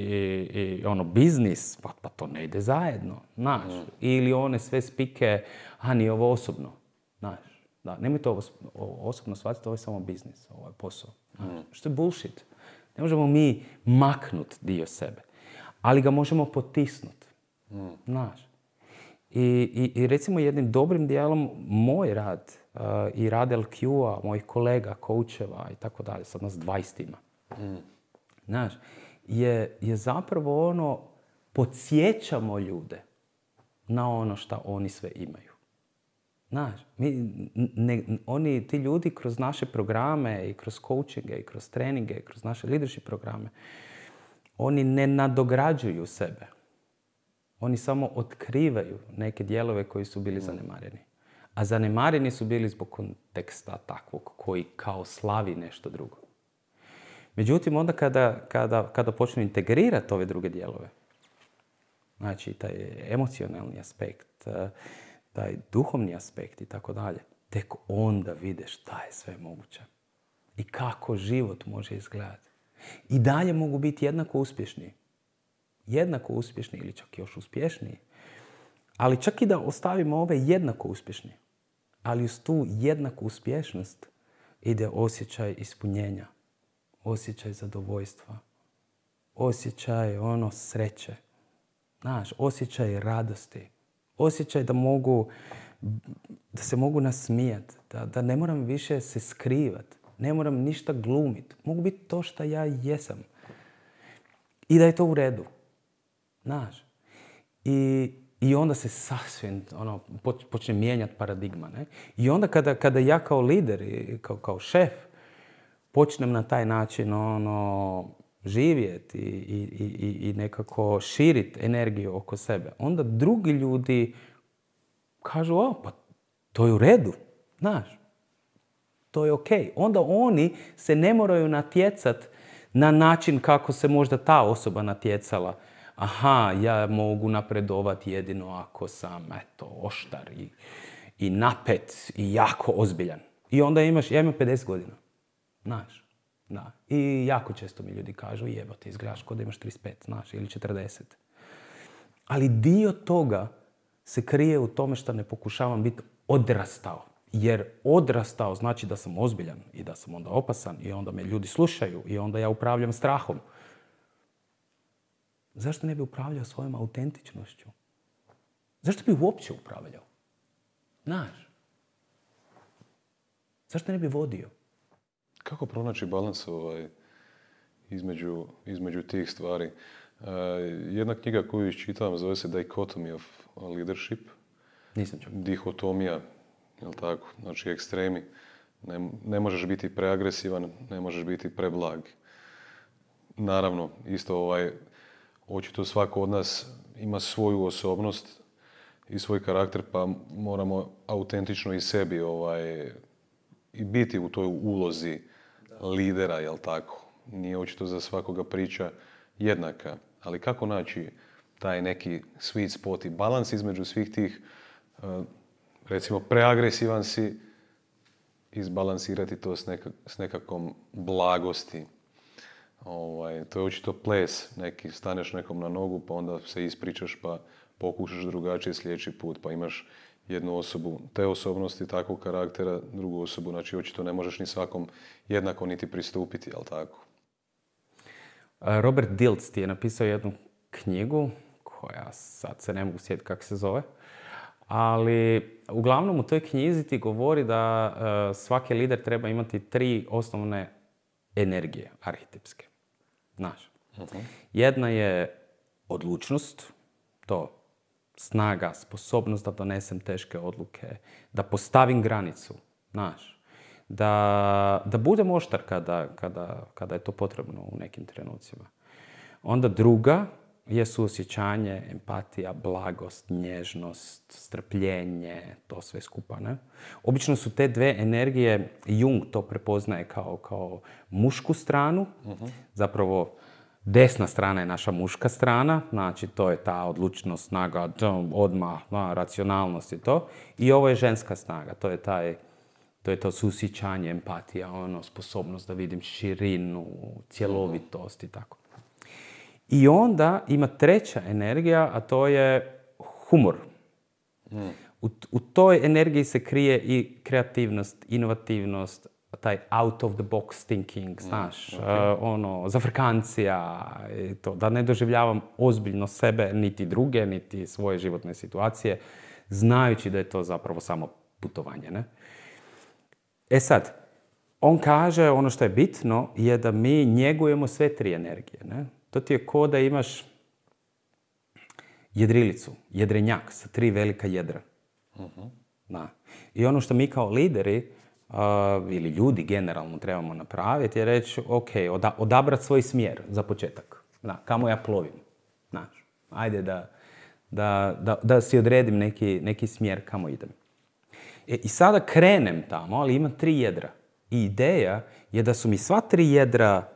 i, ono, biznis, pa, pa to ne ide zajedno, znaš. Mm. Ili one sve spike, a nije ovo osobno, znaš. Da, nemojte ovo osobno shvatiti, ovo je samo biznis, ovo je posao. Mm. Što je bullshit. Ne možemo mi maknut dio sebe, ali ga možemo potisnut, mm. znaš. I, i, I, recimo jednim dobrim dijelom moj rad uh, i rad LQ-a, mojih kolega, koučeva i tako dalje, sad nas 20 ima. Mm. Znaš, je, je zapravo ono, podsjećamo ljude na ono što oni sve imaju. Znaš, mi, ne, oni, ti ljudi kroz naše programe i kroz coachinge i kroz treninge i kroz naše leadership programe, oni ne nadograđuju sebe. Oni samo otkrivaju neke dijelove koji su bili mm. zanemareni. A zanemareni su bili zbog konteksta takvog koji kao slavi nešto drugo. Međutim, onda kada, kada, kada počnu integrirati ove druge dijelove, znači taj emocionalni aspekt, eh, taj duhovni aspekt i tako dalje, tek onda vide šta je sve moguće i kako život može izgledati. I dalje mogu biti jednako uspješni. Jednako uspješni ili čak još uspješniji. Ali čak i da ostavimo ove jednako uspješni, ali uz tu jednaku uspješnost ide osjećaj ispunjenja osjećaj zadovoljstva, osjećaj ono sreće, znaš, osjećaj radosti, osjećaj da mogu, da se mogu nasmijat, da, da ne moram više se skrivat, ne moram ništa glumit, mogu biti to što ja jesam. I da je to u redu, znaš. I, i onda se sasvim ono, počne mijenjati paradigma. Ne? I onda kada, kada ja kao lider kao, kao šef počnem na taj način ono, živjeti i, i, i nekako širiti energiju oko sebe, onda drugi ljudi kažu, o, pa to je u redu, znaš, to je ok. Onda oni se ne moraju natjecat na način kako se možda ta osoba natjecala. Aha, ja mogu napredovati jedino ako sam, eto, oštar i, i napet i jako ozbiljan. I onda imaš, ja imam 50 godina. Znaš, da. I jako često mi ljudi kažu, jebo ti izgledaš kod imaš 35, znaš, ili 40. Ali dio toga se krije u tome što ne pokušavam biti odrastao. Jer odrastao znači da sam ozbiljan i da sam onda opasan i onda me ljudi slušaju i onda ja upravljam strahom. Zašto ne bi upravljao svojom autentičnošću? Zašto bi uopće upravljao? Znaš. Zašto ne bi vodio? Kako pronaći balans ovaj, između, između tih stvari? Uh, jedna knjiga koju iščitavam zove se Dichotomy of Leadership. Nisam čuo. Dihotomija, jel tako? Znači ekstremi. Ne, ne možeš biti preagresivan, ne možeš biti preblag. Naravno, isto ovaj, očito svako od nas ima svoju osobnost i svoj karakter, pa moramo autentično i sebi ovaj, i biti u toj ulozi lidera, jel tako? Nije očito za svakoga priča jednaka. Ali kako naći taj neki sweet spot i balans između svih tih, e, recimo preagresivan si, izbalansirati to s, s nekakvom blagosti. Ovaj, to je očito ples, neki staneš nekom na nogu pa onda se ispričaš pa pokušaš drugačije sljedeći put pa imaš jednu osobu te osobnosti, takvog karaktera, drugu osobu, znači očito ne možeš ni svakom jednako niti pristupiti, jel tako? Robert Diltz ti je napisao jednu knjigu, koja sad se ne mogu sjetiti kako se zove, ali uglavnom u toj knjizi ti govori da e, svaki lider treba imati tri osnovne energije arhetipske. Znaš. Mhm. Jedna je odlučnost, to snaga, sposobnost da donesem teške odluke, da postavim granicu, znaš. Da, da budem oštar kada, kada, kada je to potrebno u nekim trenucima. Onda druga je suosjećanje, empatija, blagost, nježnost, strpljenje, to sve skupa. Ne? Obično su te dve energije, Jung to prepoznaje kao, kao mušku stranu, uh zapravo desna strana je naša muška strana, znači to je ta odlučnost, snaga, odmah, racionalnost i to. I ovo je ženska snaga, to je taj to je to susjećanje, empatija, ono, sposobnost da vidim širinu, cjelovitost i tako. I onda ima treća energija, a to je humor. U, u toj energiji se krije i kreativnost, inovativnost, taj out of the box thinking, znaš, mm, ono, zafrkancija, i to, da ne doživljavam ozbiljno sebe, niti druge, niti svoje životne situacije, znajući da je to zapravo samo putovanje, ne? E sad, on kaže, ono što je bitno je da mi njegujemo sve tri energije, ne? To ti je ko da imaš jedrilicu, jedrenjak sa tri velika jedra. uh I ono što mi kao lideri ili ljudi generalno trebamo napraviti je reći, ok, oda, odabrati svoj smjer za početak. Da, kamo ja plovim. Znaš, ajde da, da, da, da si odredim neki, neki smjer kamo idem. E, I sada krenem tamo, ali ima tri jedra. I ideja je da su mi sva tri jedra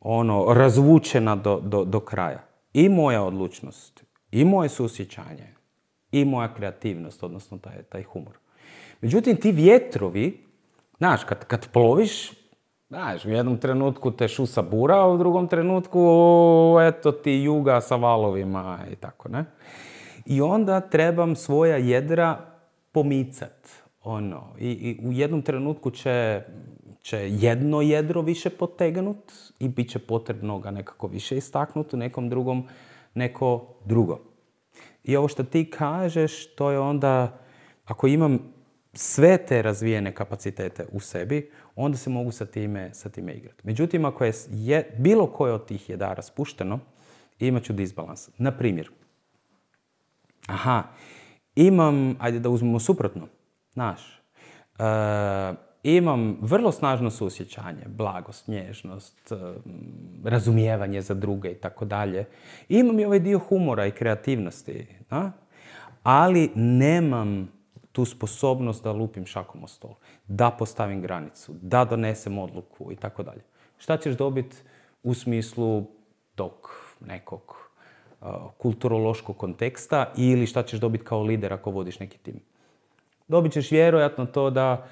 ono, razvučena do, do, do kraja. I moja odlučnost, i moje susjećanje, i moja kreativnost, odnosno taj, taj humor. Međutim, ti vjetrovi, znaš, kad, kad ploviš, znaš, u jednom trenutku te šusa bura, a u drugom trenutku, eto ti juga sa valovima i tako, ne? I onda trebam svoja jedra pomicat, ono. I, i u jednom trenutku će će jedno jedro više potegnut i bit će potrebno ga nekako više istaknuti, u nekom drugom neko drugo. I ovo što ti kažeš, to je onda, ako imam sve te razvijene kapacitete u sebi, onda se mogu sa time, sa time igrati. Međutim, ako je, bilo koje od tih jedara spušteno, imat ću disbalans. Na primjer, aha, imam, ajde da uzmemo suprotno, znaš, uh, imam vrlo snažno susjećanje, blagost, nježnost, razumijevanje za druge i tako dalje. Imam i ovaj dio humora i kreativnosti, a? ali nemam tu sposobnost da lupim šakom o stol, da postavim granicu, da donesem odluku i tako dalje. Šta ćeš dobiti u smislu tog nekog uh, kulturološkog konteksta ili šta ćeš dobiti kao lider ako vodiš neki tim? Dobit ćeš vjerojatno to da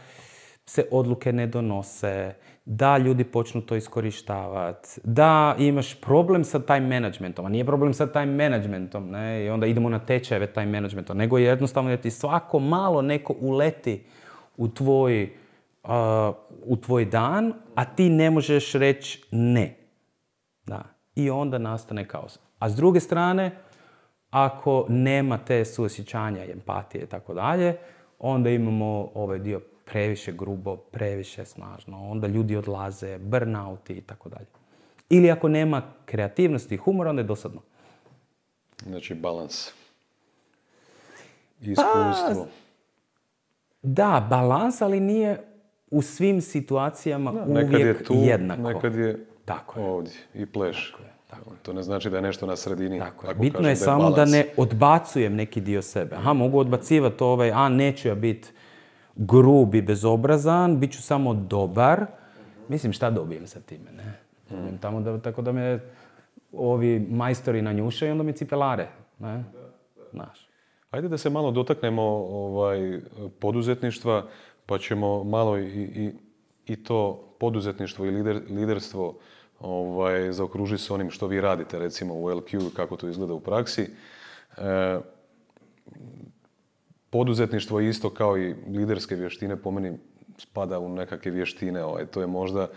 se odluke ne donose, da ljudi počnu to iskorištavati, da imaš problem sa time managementom, a nije problem sa time managementom, ne, i onda idemo na tečajeve time managementa, nego jednostavno da ti svako malo neko uleti u tvoj, uh, u tvoj dan, a ti ne možeš reći ne. Da. I onda nastane kaos. A s druge strane, ako nema te suosjećanja empatije i tako dalje, onda imamo ovaj dio previše grubo, previše snažno, onda ljudi odlaze, burnouti i tako dalje. Ili ako nema kreativnosti i humora, onda je dosadno. Znači balans. Iskustvo. Pa, da, balans, ali nije u svim situacijama da, uvijek je tu, jednako. Nekad je tako ovdje i pleš. Tako je, tako To ne znači da je nešto na sredini. Tako je. Bitno je, samo da ne odbacujem neki dio sebe. Aha, mogu odbacivati ovaj, a neću ja biti grub i bezobrazan, bit ću samo dobar. Mislim, šta dobijem sa time, ne? Tamo da, tako da me ovi majstori nanjušaju i onda mi cipelare. Ne? Znaš. Ajde da se malo dotaknemo ovaj, poduzetništva, pa ćemo malo i, i, i to poduzetništvo i lider, liderstvo ovaj, zaokružiti s onim što vi radite, recimo u LQ, kako to izgleda u praksi. E, poduzetništvo isto kao i liderske vještine po meni spada u nekakve vještine. Ovaj. To je možda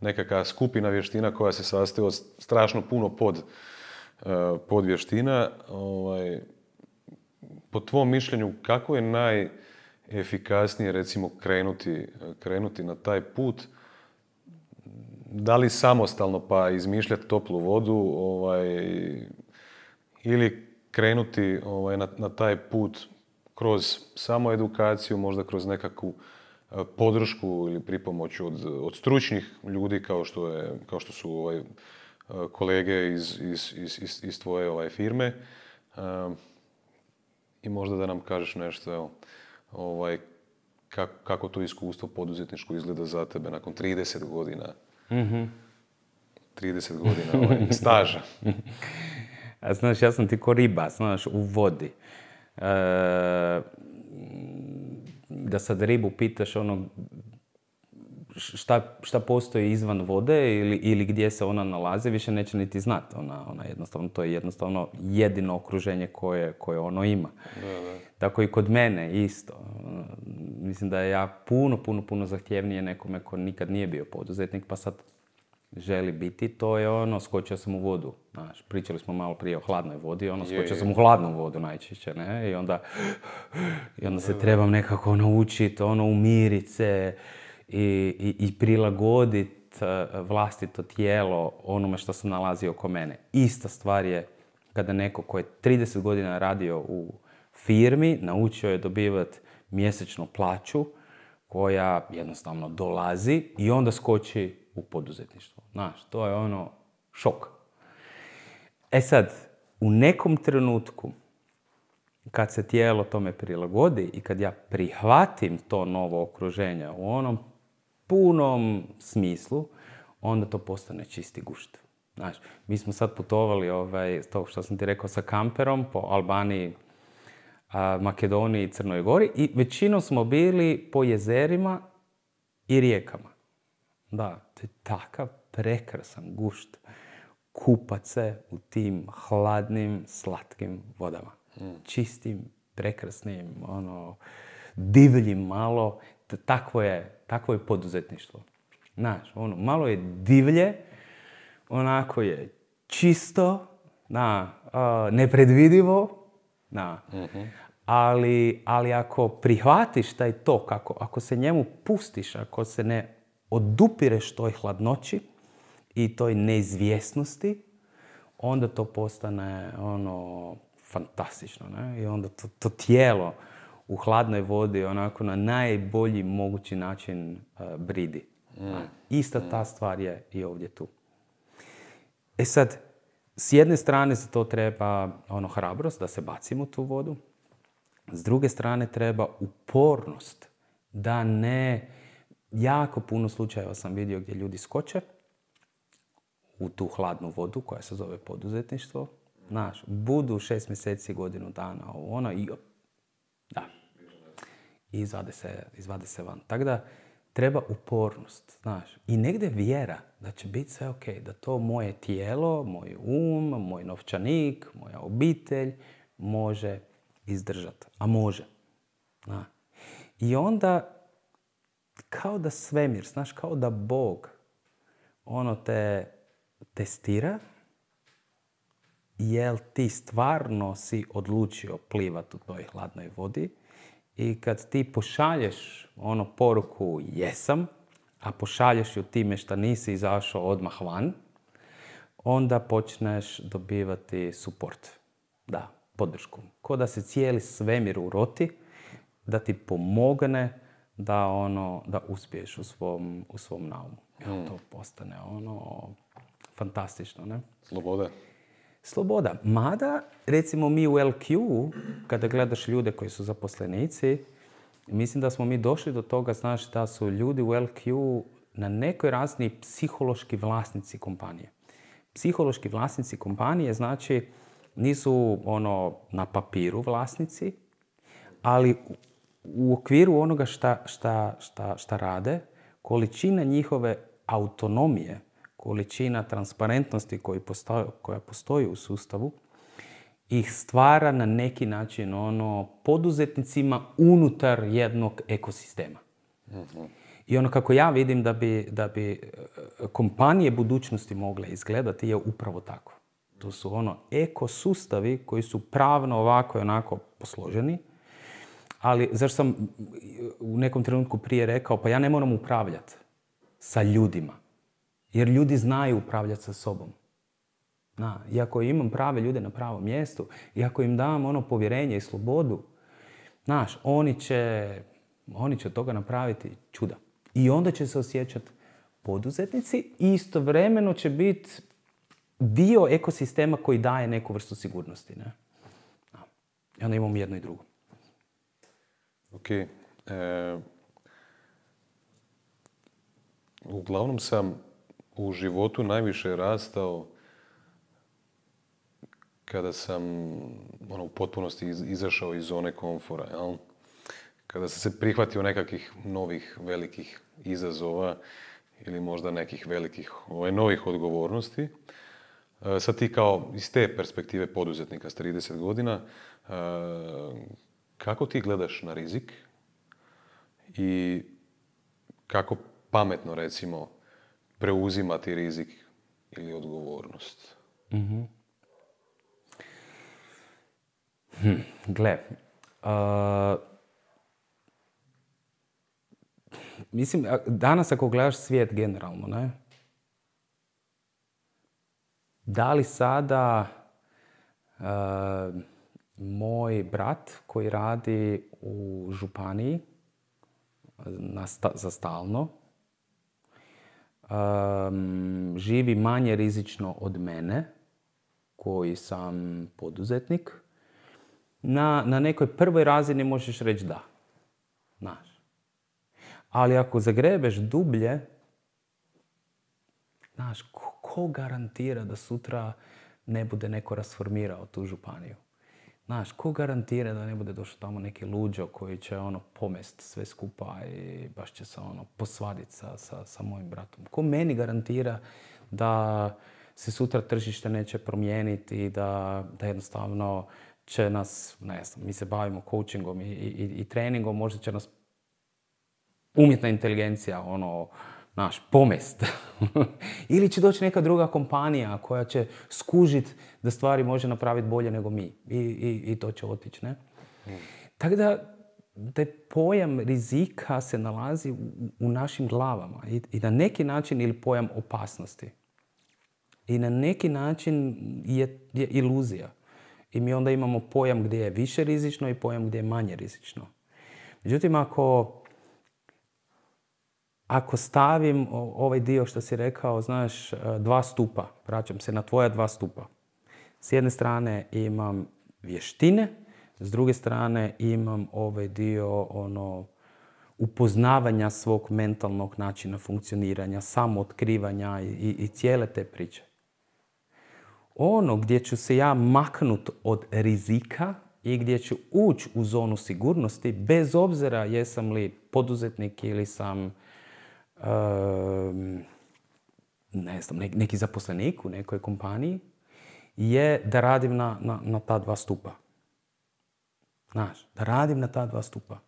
nekakva skupina vještina koja se sastoji od strašno puno pod, e, pod vještina. Ovaj, po tvom mišljenju, kako je najefikasnije recimo krenuti, krenuti na taj put? Da li samostalno pa izmišljati toplu vodu ovaj, ili krenuti ovaj, na, na taj put kroz samo edukaciju, možda kroz nekakvu e, podršku ili pripomoć od, od stručnih ljudi kao što, je, kao što su ovaj, e, kolege iz, iz, iz, iz tvoje ovaj, firme. E, I možda da nam kažeš nešto, evo, ovaj, kako, kako to iskustvo poduzetničko izgleda za tebe nakon 30 godina. Mm-hmm. 30 godina ovaj, staža. A znaš, ja sam ti ko riba, znaš, u vodi. Da sad ribu pitaš ono šta, šta postoji izvan vode ili, ili gdje se ona nalazi, više neće niti znati. Ona, ona jednostavno, to je jednostavno jedino okruženje koje, koje ono ima. Da, da. Tako i kod mene isto. Mislim da je ja puno, puno, puno zahtjevnije nekome ko nikad nije bio poduzetnik, pa sad želi biti, to je ono, skočio sam u vodu. Znaš, pričali smo malo prije o hladnoj vodi, ono, skočio sam u hladnu vodu najčešće, ne? I onda, i onda se trebam nekako naučiti, ono, umirit se i, i, i prilagoditi vlastito tijelo onome što se nalazi oko mene. Ista stvar je kada neko ko je 30 godina radio u firmi, naučio je dobivati mjesečnu plaću koja jednostavno dolazi i onda skoči u poduzetništvo. Znaš, to je ono šok. E sad, u nekom trenutku kad se tijelo tome prilagodi i kad ja prihvatim to novo okruženje u onom punom smislu, onda to postane čisti gušt. Znaš, mi smo sad putovali, ovaj, to što sam ti rekao, sa kamperom po Albaniji, Makedoniji i Crnoj Gori i većinom smo bili po jezerima i rijekama. Da, to je takav prekrasan gušt kupat se u tim hladnim, slatkim vodama. Mm. Čistim, prekrasnim, ono, divljim malo. Takvo je, takvo je poduzetništvo. Znaš, ono, malo je divlje, onako je čisto, na, uh, nepredvidivo, na. Mm-hmm. Ali, ali ako prihvatiš taj tok, ako, ako se njemu pustiš, ako se ne odupireš toj hladnoći i toj neizvjesnosti, onda to postane ono fantastično. Ne? I onda to, to tijelo u hladnoj vodi onako na najbolji mogući način uh, bridi. Mm. Ista ta stvar je i ovdje tu. E sad, s jedne strane za to treba ono hrabrost da se bacimo u tu vodu. S druge strane treba upornost da ne jako puno slučajeva sam vidio gdje ljudi skoče u tu hladnu vodu koja se zove poduzetništvo. Znaš, budu šest mjeseci, godinu dana, ovo ono i da. I izvade se, izvade se van. Tako da treba upornost, znaš. I negdje vjera da će biti sve ok, da to moje tijelo, moj um, moj novčanik, moja obitelj može izdržati. A može. Da. I onda kao da svemir, znaš, kao da Bog ono te testira jel ti stvarno si odlučio plivati u toj hladnoj vodi i kad ti pošalješ ono poruku jesam, a pošalješ ju time što nisi izašao odmah van, onda počneš dobivati suport. Da, podršku. Ko da se cijeli svemir uroti, da ti pomogne da ono, da uspiješ u svom, u svom naumu. I to postane ono fantastično, ne? Sloboda. Sloboda. Mada, recimo mi u LQ, kada gledaš ljude koji su zaposlenici, mislim da smo mi došli do toga, znaš, da su ljudi u LQ na nekoj razini psihološki vlasnici kompanije. psihološki vlasnici kompanije, znači nisu ono na papiru vlasnici, ali u okviru onoga šta, šta, šta, šta rade, količina njihove autonomije, količina transparentnosti koji koja postoji u sustavu, ih stvara na neki način ono poduzetnicima unutar jednog ekosistema. I ono kako ja vidim da bi, da bi e, kompanije budućnosti mogle izgledati je upravo tako. To su ono ekosustavi koji su pravno ovako i onako posloženi, ali zašto sam u nekom trenutku prije rekao, pa ja ne moram upravljati sa ljudima. Jer ljudi znaju upravljati sa sobom. Na, I ako imam prave ljude na pravom mjestu, i ako im dam ono povjerenje i slobodu, znaš, oni će, oni će toga napraviti čuda. I onda će se osjećati poduzetnici i istovremeno će biti dio ekosistema koji daje neku vrstu sigurnosti. Ne? I onda imamo jedno i drugo. Ok. E, uglavnom sam u životu najviše rastao kada sam ono, u potpunosti izašao iz zone komfora. Jel? Kada sam se prihvatio nekakvih novih velikih izazova ili možda nekih velikih ovaj, novih odgovornosti. E, sad ti kao iz te perspektive poduzetnika s 30 godina, e, kako ti gledaš na rizik i kako pametno recimo preuzimati rizik ili odgovornost? mm Hm, gle, mislim, danas ako gledaš svijet generalno, ne? Da li sada moj brat koji radi u županiji na za stalno, živi manje rizično od mene, koji sam poduzetnik, na, na nekoj prvoj razini možeš reći da. Znaš. Ali ako zagrebeš dublje, znaš, ko, ko garantira da sutra ne bude neko rasformirao tu županiju? Znaš, ko garantira da ne bude došao tamo neki luđo koji će ono pomest sve skupa i baš će se ono posvaditi sa, sa, sa mojim bratom? Ko meni garantira da se sutra tržište neće promijeniti i da, da jednostavno će nas, ne znam, mi se bavimo coachingom i, i, i treningom, možda će nas umjetna inteligencija, ono, naš pomest. Ili će doći neka druga kompanija koja će skužiti da stvari može napraviti bolje nego mi. I, i, i to će otići, ne? Mm. Tako da, taj pojam rizika se nalazi u, u našim glavama. I, I, na neki način ili pojam opasnosti. I na neki način je, je iluzija. I mi onda imamo pojam gdje je više rizično i pojam gdje je manje rizično. Međutim, ako, ako stavim ovaj dio što si rekao, znaš, e, dva stupa, vraćam se na tvoja dva stupa. S jedne strane imam vještine, s druge strane imam ovaj dio ono, upoznavanja svog mentalnog načina funkcioniranja, samootkrivanja i, i, i cijele te priče ono gdje ću se ja maknut od rizika i gdje ću ući u zonu sigurnosti, bez obzira jesam li poduzetnik ili sam ne znam, neki zaposlenik u nekoj kompaniji, je da radim na, na, na ta dva stupa. Znaš, da radim na ta dva stupa.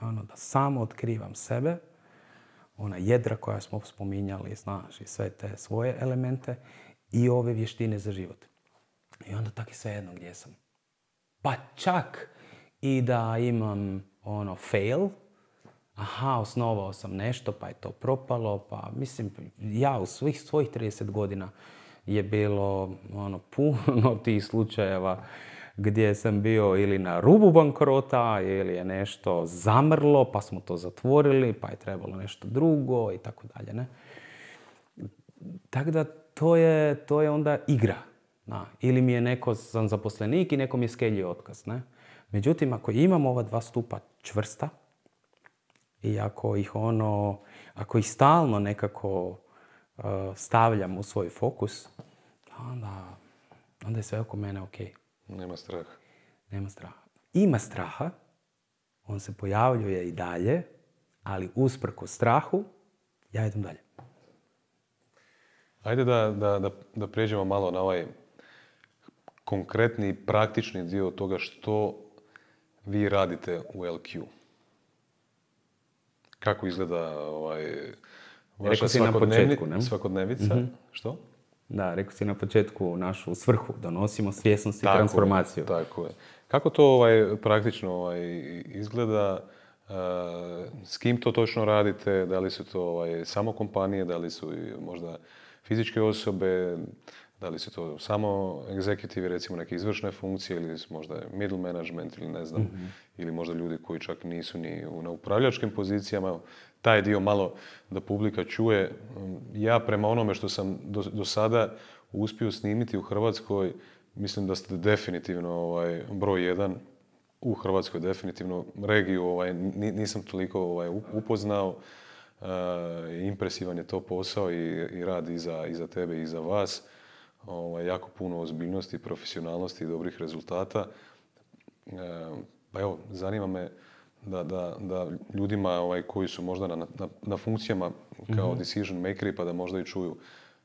Ono, da samo otkrivam sebe, ona jedra koja smo spominjali, znaš, i sve te svoje elemente i ove vještine za život. I onda tako je sve jedno gdje sam. Pa čak i da imam ono fail, aha, osnovao sam nešto pa je to propalo, pa mislim, ja u svih svojih 30 godina je bilo ono, puno tih slučajeva gdje sam bio ili na rubu bankrota ili je nešto zamrlo pa smo to zatvorili pa je trebalo nešto drugo i tako dalje. Ne? Tako da to je, to je onda igra. Na, ili mi je neko sam zaposlenik i neko mi je skelio otkaz. Ne? Međutim, ako imamo ova dva stupa čvrsta i ako ih ono, ako ih stalno nekako uh, stavljam u svoj fokus, onda, onda je sve oko mene ok. Nema straha. Nema straha. Ima straha, on se pojavljuje i dalje, ali usprko strahu, ja idem dalje. Ajde da, da, da, da pređemo malo na ovaj konkretni, praktični dio toga što vi radite u LQ. Kako izgleda ovaj, vaša Rekao si na svakodnevni- početku, ne? svakodnevica? Što? Da, rekao si na početku našu svrhu, donosimo svjesnost i Tako je, transformaciju. Tako je. Kako to ovaj, praktično ovaj, izgleda? e, s kim to točno radite? Da li su to ovaj, samo kompanije, da li su i možda fizičke osobe, da li su to samo executive, recimo neke izvršne funkcije ili su možda middle management ili ne znam, ili možda ljudi koji čak nisu ni u, na upravljačkim pozicijama. Taj dio malo da publika čuje. Ja prema onome što sam do, do sada uspio snimiti u Hrvatskoj, mislim da ste definitivno ovaj, broj jedan u Hrvatskoj definitivno regiju ovaj, ni- nisam toliko ovaj, up- upoznao. E, impresivan je to posao i, i rad i za, i za tebe i za vas. Ovaj, jako puno ozbiljnosti, profesionalnosti i dobrih rezultata. E, pa evo, zanima me da, da, da ljudima ovaj, koji su možda na, na, na funkcijama kao decision makeri pa da možda i čuju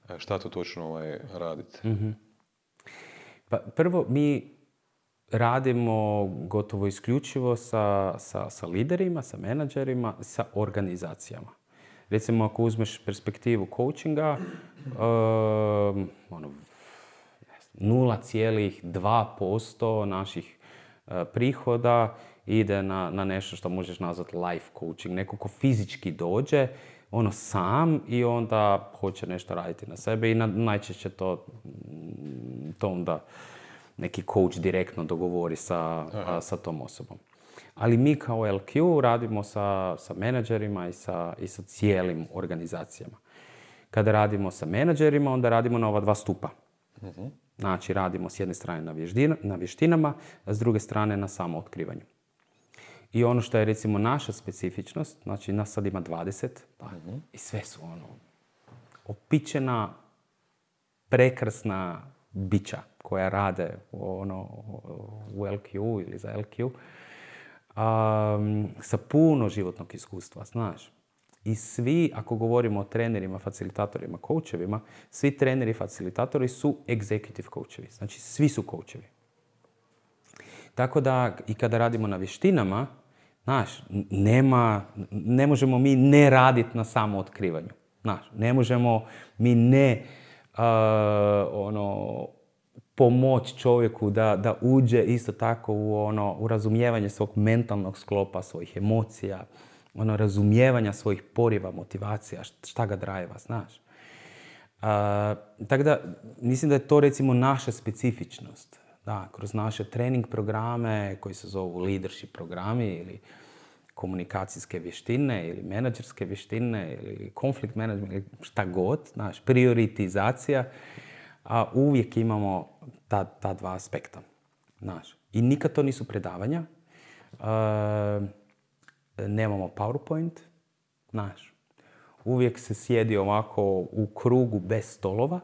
e, šta to točno ovaj, radite. Pa prvo, mi radimo gotovo isključivo sa, sa, sa liderima, sa menadžerima, sa organizacijama. Recimo, ako uzmeš perspektivu coachinga, um, ono, 0,2% naših e, prihoda ide na, na nešto što možeš nazvati life coaching. Neko ko fizički dođe, ono sam i onda hoće nešto raditi na sebe i na, najčešće to, to onda neki coach direktno dogovori sa, a, sa tom osobom. Ali mi kao LQ radimo sa, sa menadžerima i sa, i sa cijelim organizacijama. Kada radimo sa menadžerima, onda radimo na ova dva stupa. Znači, radimo s jedne strane na, vježdina- na vještinama, a s druge strane na samootkrivanju. I ono što je recimo naša specifičnost, znači nas sad ima 20, pa, i sve su ono, opičena, prekrasna bića koja rade ono, u LQ ili za LQ, um, sa puno životnog iskustva, znaš. I svi, ako govorimo o trenerima, facilitatorima, coachevima, svi treneri i facilitatori su executive coachevi. Znači, svi su coachevi. Tako da i kada radimo na vještinama, znaš, nema, ne možemo mi ne raditi na samootkrivanju. Znaš, ne možemo mi ne uh, ono, pomoć čovjeku da, da uđe isto tako u, ono, u razumijevanje svog mentalnog sklopa, svojih emocija, ono, razumijevanja svojih poriva, motivacija, št- šta ga drajeva, znaš. Tako da, mislim da je to recimo naša specifičnost. Da, kroz naše trening programe koji se zovu leadership programi ili komunikacijske vještine ili menadžerske vještine ili konflikt management ili šta god, znaš, prioritizacija, a uvijek imamo ta, ta dva aspekta. Znaš. I nikad to nisu predavanja. A, nemamo PowerPoint, znaš. Uvijek se sjedi ovako u krugu bez stolova,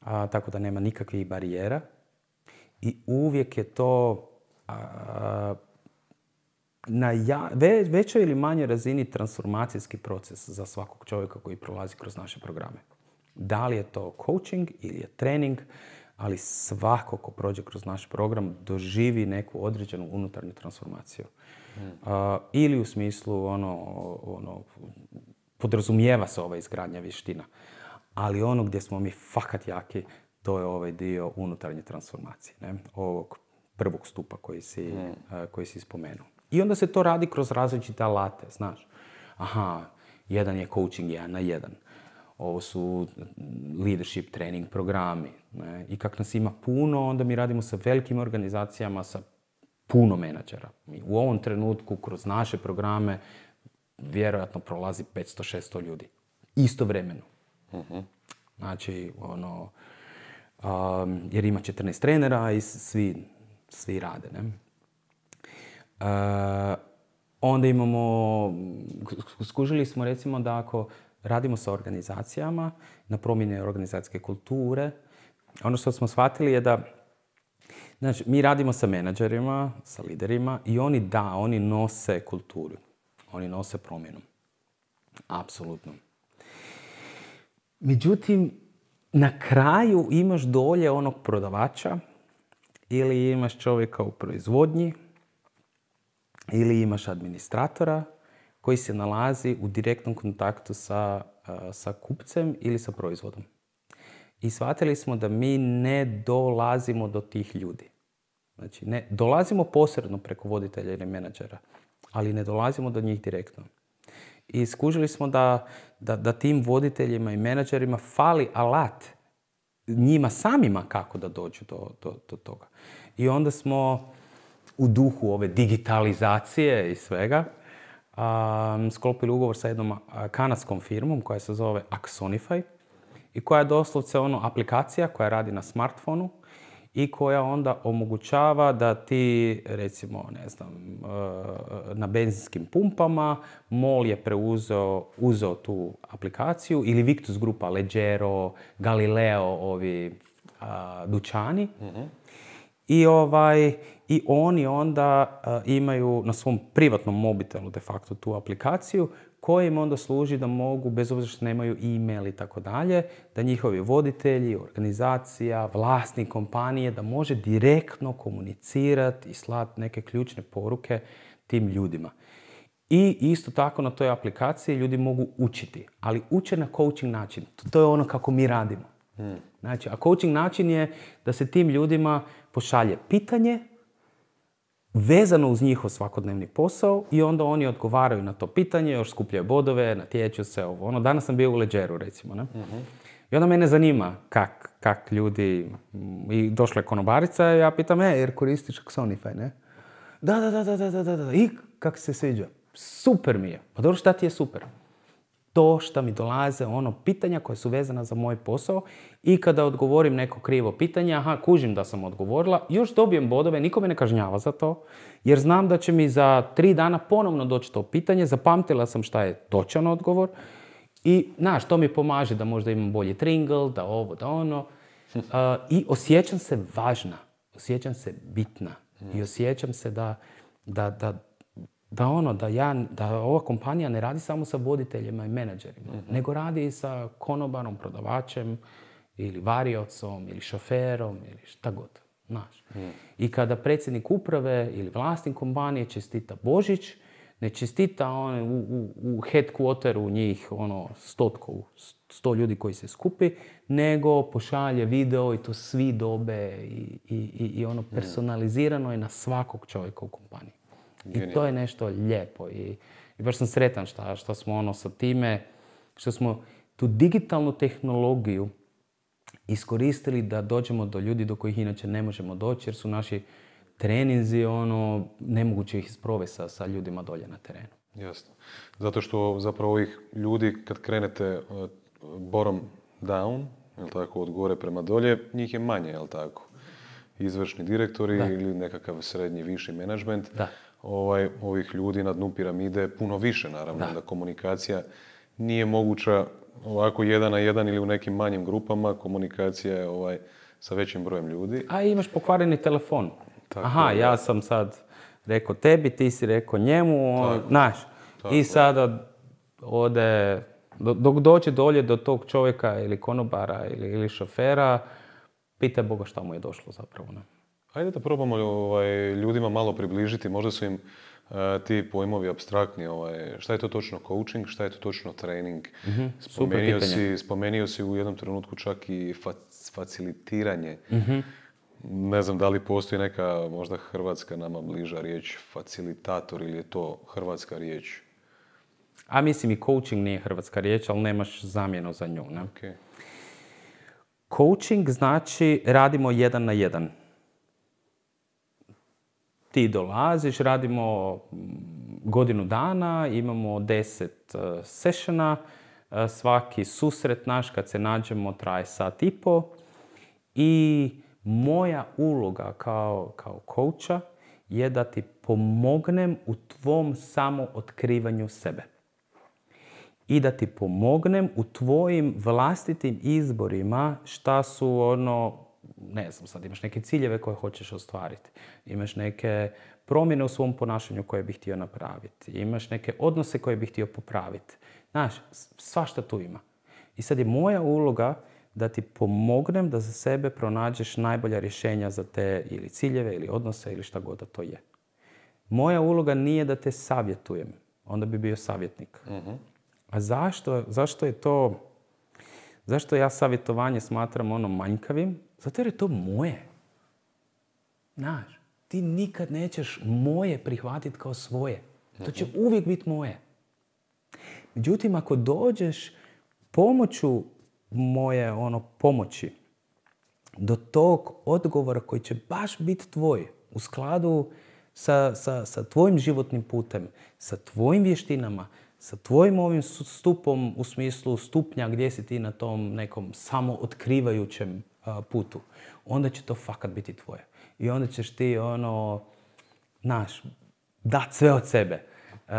a, tako da nema nikakvih barijera. I uvijek je to a, na ja- ve- većoj ili manjoj razini transformacijski proces za svakog čovjeka koji prolazi kroz naše programe. Da li je to coaching ili je trening, ali svako ko prođe kroz naš program doživi neku određenu unutarnju transformaciju. A, ili u smislu ono, ono, podrazumijeva se ova izgradnja vještina. Ali ono gdje smo mi fakat jaki, to je ovaj dio unutarnje transformacije, ne? ovog prvog stupa koji si, a, koji si spomenuo. I onda se to radi kroz različite alate, znaš. Aha, jedan je coaching jedan na jedan. Ovo su leadership trening programi. Ne? I kak nas ima puno, onda mi radimo sa velikim organizacijama, sa puno menadžera. Mi u ovom trenutku kroz naše programe vjerojatno prolazi 500-600 ljudi. Istovremeno. Znači, ono, um, jer ima 14 trenera i svi, svi rade, ne? Uh, onda imamo, sk- skužili smo recimo da ako radimo sa organizacijama na promjene organizacijske kulture, ono što smo shvatili je da Znači, mi radimo sa menadžerima, sa liderima i oni da, oni nose kulturu. Oni nose promjenu. Apsolutno. Međutim, na kraju imaš dolje onog prodavača ili imaš čovjeka u proizvodnji ili imaš administratora koji se nalazi u direktnom kontaktu sa, sa kupcem ili sa proizvodom. I shvatili smo da mi ne dolazimo do tih ljudi. Znači, ne, dolazimo posredno preko voditelja ili menadžera, ali ne dolazimo do njih direktno. I skužili smo da, da, da tim voditeljima i menadžerima fali alat njima samima kako da dođu do, do, do toga. I onda smo u duhu ove digitalizacije i svega um, sklopili ugovor sa jednom kanadskom firmom koja se zove Axonify i koja je doslovce ono aplikacija koja radi na smartfonu i koja onda omogućava da ti, recimo, ne znam, e, na benzinskim pumpama, MOL je preuzeo uzeo tu aplikaciju ili Victus Grupa, Leggero, Galileo, ovi dućani. Mhm. I, ovaj, I oni onda imaju na svom privatnom mobitelu de facto tu aplikaciju koje im onda služi da mogu, bez obzira što nemaju e-mail i tako dalje, da njihovi voditelji, organizacija, vlasnik kompanije, da može direktno komunicirati i slati neke ključne poruke tim ljudima. I isto tako na toj aplikaciji ljudi mogu učiti, ali uče na coaching način. To je ono kako mi radimo. Hmm. Znači, a coaching način je da se tim ljudima pošalje pitanje vezano uz njihov svakodnevni posao i onda oni odgovaraju na to pitanje, još skupljaju bodove, natječu se, ovo. Ono, danas sam bio u Leđeru, recimo, ne? I onda mene zanima kak, kak ljudi, i došla je konobarica i ja pitam, e, jer koristiš Xonify, ne? Da, da, da, da, da, da, da, i kak se sviđa? Super mi je. Pa dobro, šta ti je super? To što mi dolaze ono pitanja koje su vezana za moj posao i kada odgovorim neko krivo pitanje, aha, kužim da sam odgovorila, još dobijem bodove, niko me ne kažnjava za to, jer znam da će mi za tri dana ponovno doći to pitanje, zapamtila sam šta je točan odgovor i, znaš, to mi pomaže da možda imam bolji tringle, da ovo, da ono. I osjećam se važna, osjećam se bitna i osjećam se da, da, da, da ono, da, ja, da ova kompanija ne radi samo sa voditeljima i menadžerima, mhm. nego radi i sa konobarom, prodavačem ili variocom ili šoferom ili šta god. Znaš. Mhm. I kada predsjednik uprave ili vlasnik kompanije čestita Božić, ne čestita on u, u, u headquarteru njih ono stotko, sto ljudi koji se skupi, nego pošalje video i to svi dobe i, i, i ono mhm. personalizirano je na svakog čovjeka u kompaniji. I to je nešto lijepo i, i baš sam sretan što, što smo ono sa time, što smo tu digitalnu tehnologiju iskoristili da dođemo do ljudi do kojih inače ne možemo doći jer su naši treninzi ono, nemoguće ih sprovesti sa, sa ljudima dolje na terenu. Jasno. Zato što zapravo ovih ljudi kad krenete uh, borom down, jel tako, od gore prema dolje, njih je manje, jel tako? Izvršni direktori ili nekakav srednji, viši menadžment. Da ovaj, ovih ljudi na dnu piramide puno više, naravno, da. da komunikacija nije moguća ovako jedan na jedan ili u nekim manjim grupama, komunikacija je ovaj, sa većim brojem ljudi. A imaš pokvareni telefon. Tako Aha, ja sam sad rekao tebi, ti si rekao njemu, znaš. I sada ode, dok dođe dolje do tog čovjeka ili konobara ili, ili šofera, pita Boga šta mu je došlo zapravo. Ne? Ajde da probamo ovaj, ljudima malo približiti, možda su im uh, ti pojmovi abstraktni. Ovaj, šta je to točno coaching, šta je to točno trening? Mm-hmm. Spomenio, si, spomenio si u jednom trenutku čak i facilitiranje. mm Ne znam da li postoji neka možda hrvatska nama bliža riječ facilitator ili je to hrvatska riječ? A mislim i coaching nije hrvatska riječ, ali nemaš zamjenu za nju. Ne? Okay. Coaching znači radimo jedan na jedan ti dolaziš, radimo godinu dana, imamo deset uh, sessiona, uh, svaki susret naš kad se nađemo traje sat i po i moja uloga kao, kao coacha je da ti pomognem u tvom samootkrivanju sebe. I da ti pomognem u tvojim vlastitim izborima šta su ono ne znam, sad imaš neke ciljeve koje hoćeš ostvariti. Imaš neke promjene u svom ponašanju koje bih htio napraviti. Imaš neke odnose koje bih htio popraviti. Znaš, svašta tu ima. I sad je moja uloga da ti pomognem da za sebe pronađeš najbolja rješenja za te ili ciljeve ili odnose ili šta god da to je. Moja uloga nije da te savjetujem, onda bi bio savjetnik. A zašto, zašto je to, zašto ja savjetovanje smatram ono manjkavim? Zato jer je to moje. Znaš, ti nikad nećeš moje prihvatiti kao svoje. To će uvijek biti moje. Međutim, ako dođeš pomoću moje ono pomoći do tog odgovora koji će baš biti tvoj u skladu sa, sa, sa tvojim životnim putem, sa tvojim vještinama, sa tvojim ovim stupom u smislu stupnja gdje si ti na tom nekom samo otkrivajućem putu, onda će to fakat biti tvoje. I onda ćeš ti ono, naš, dat sve od sebe. E,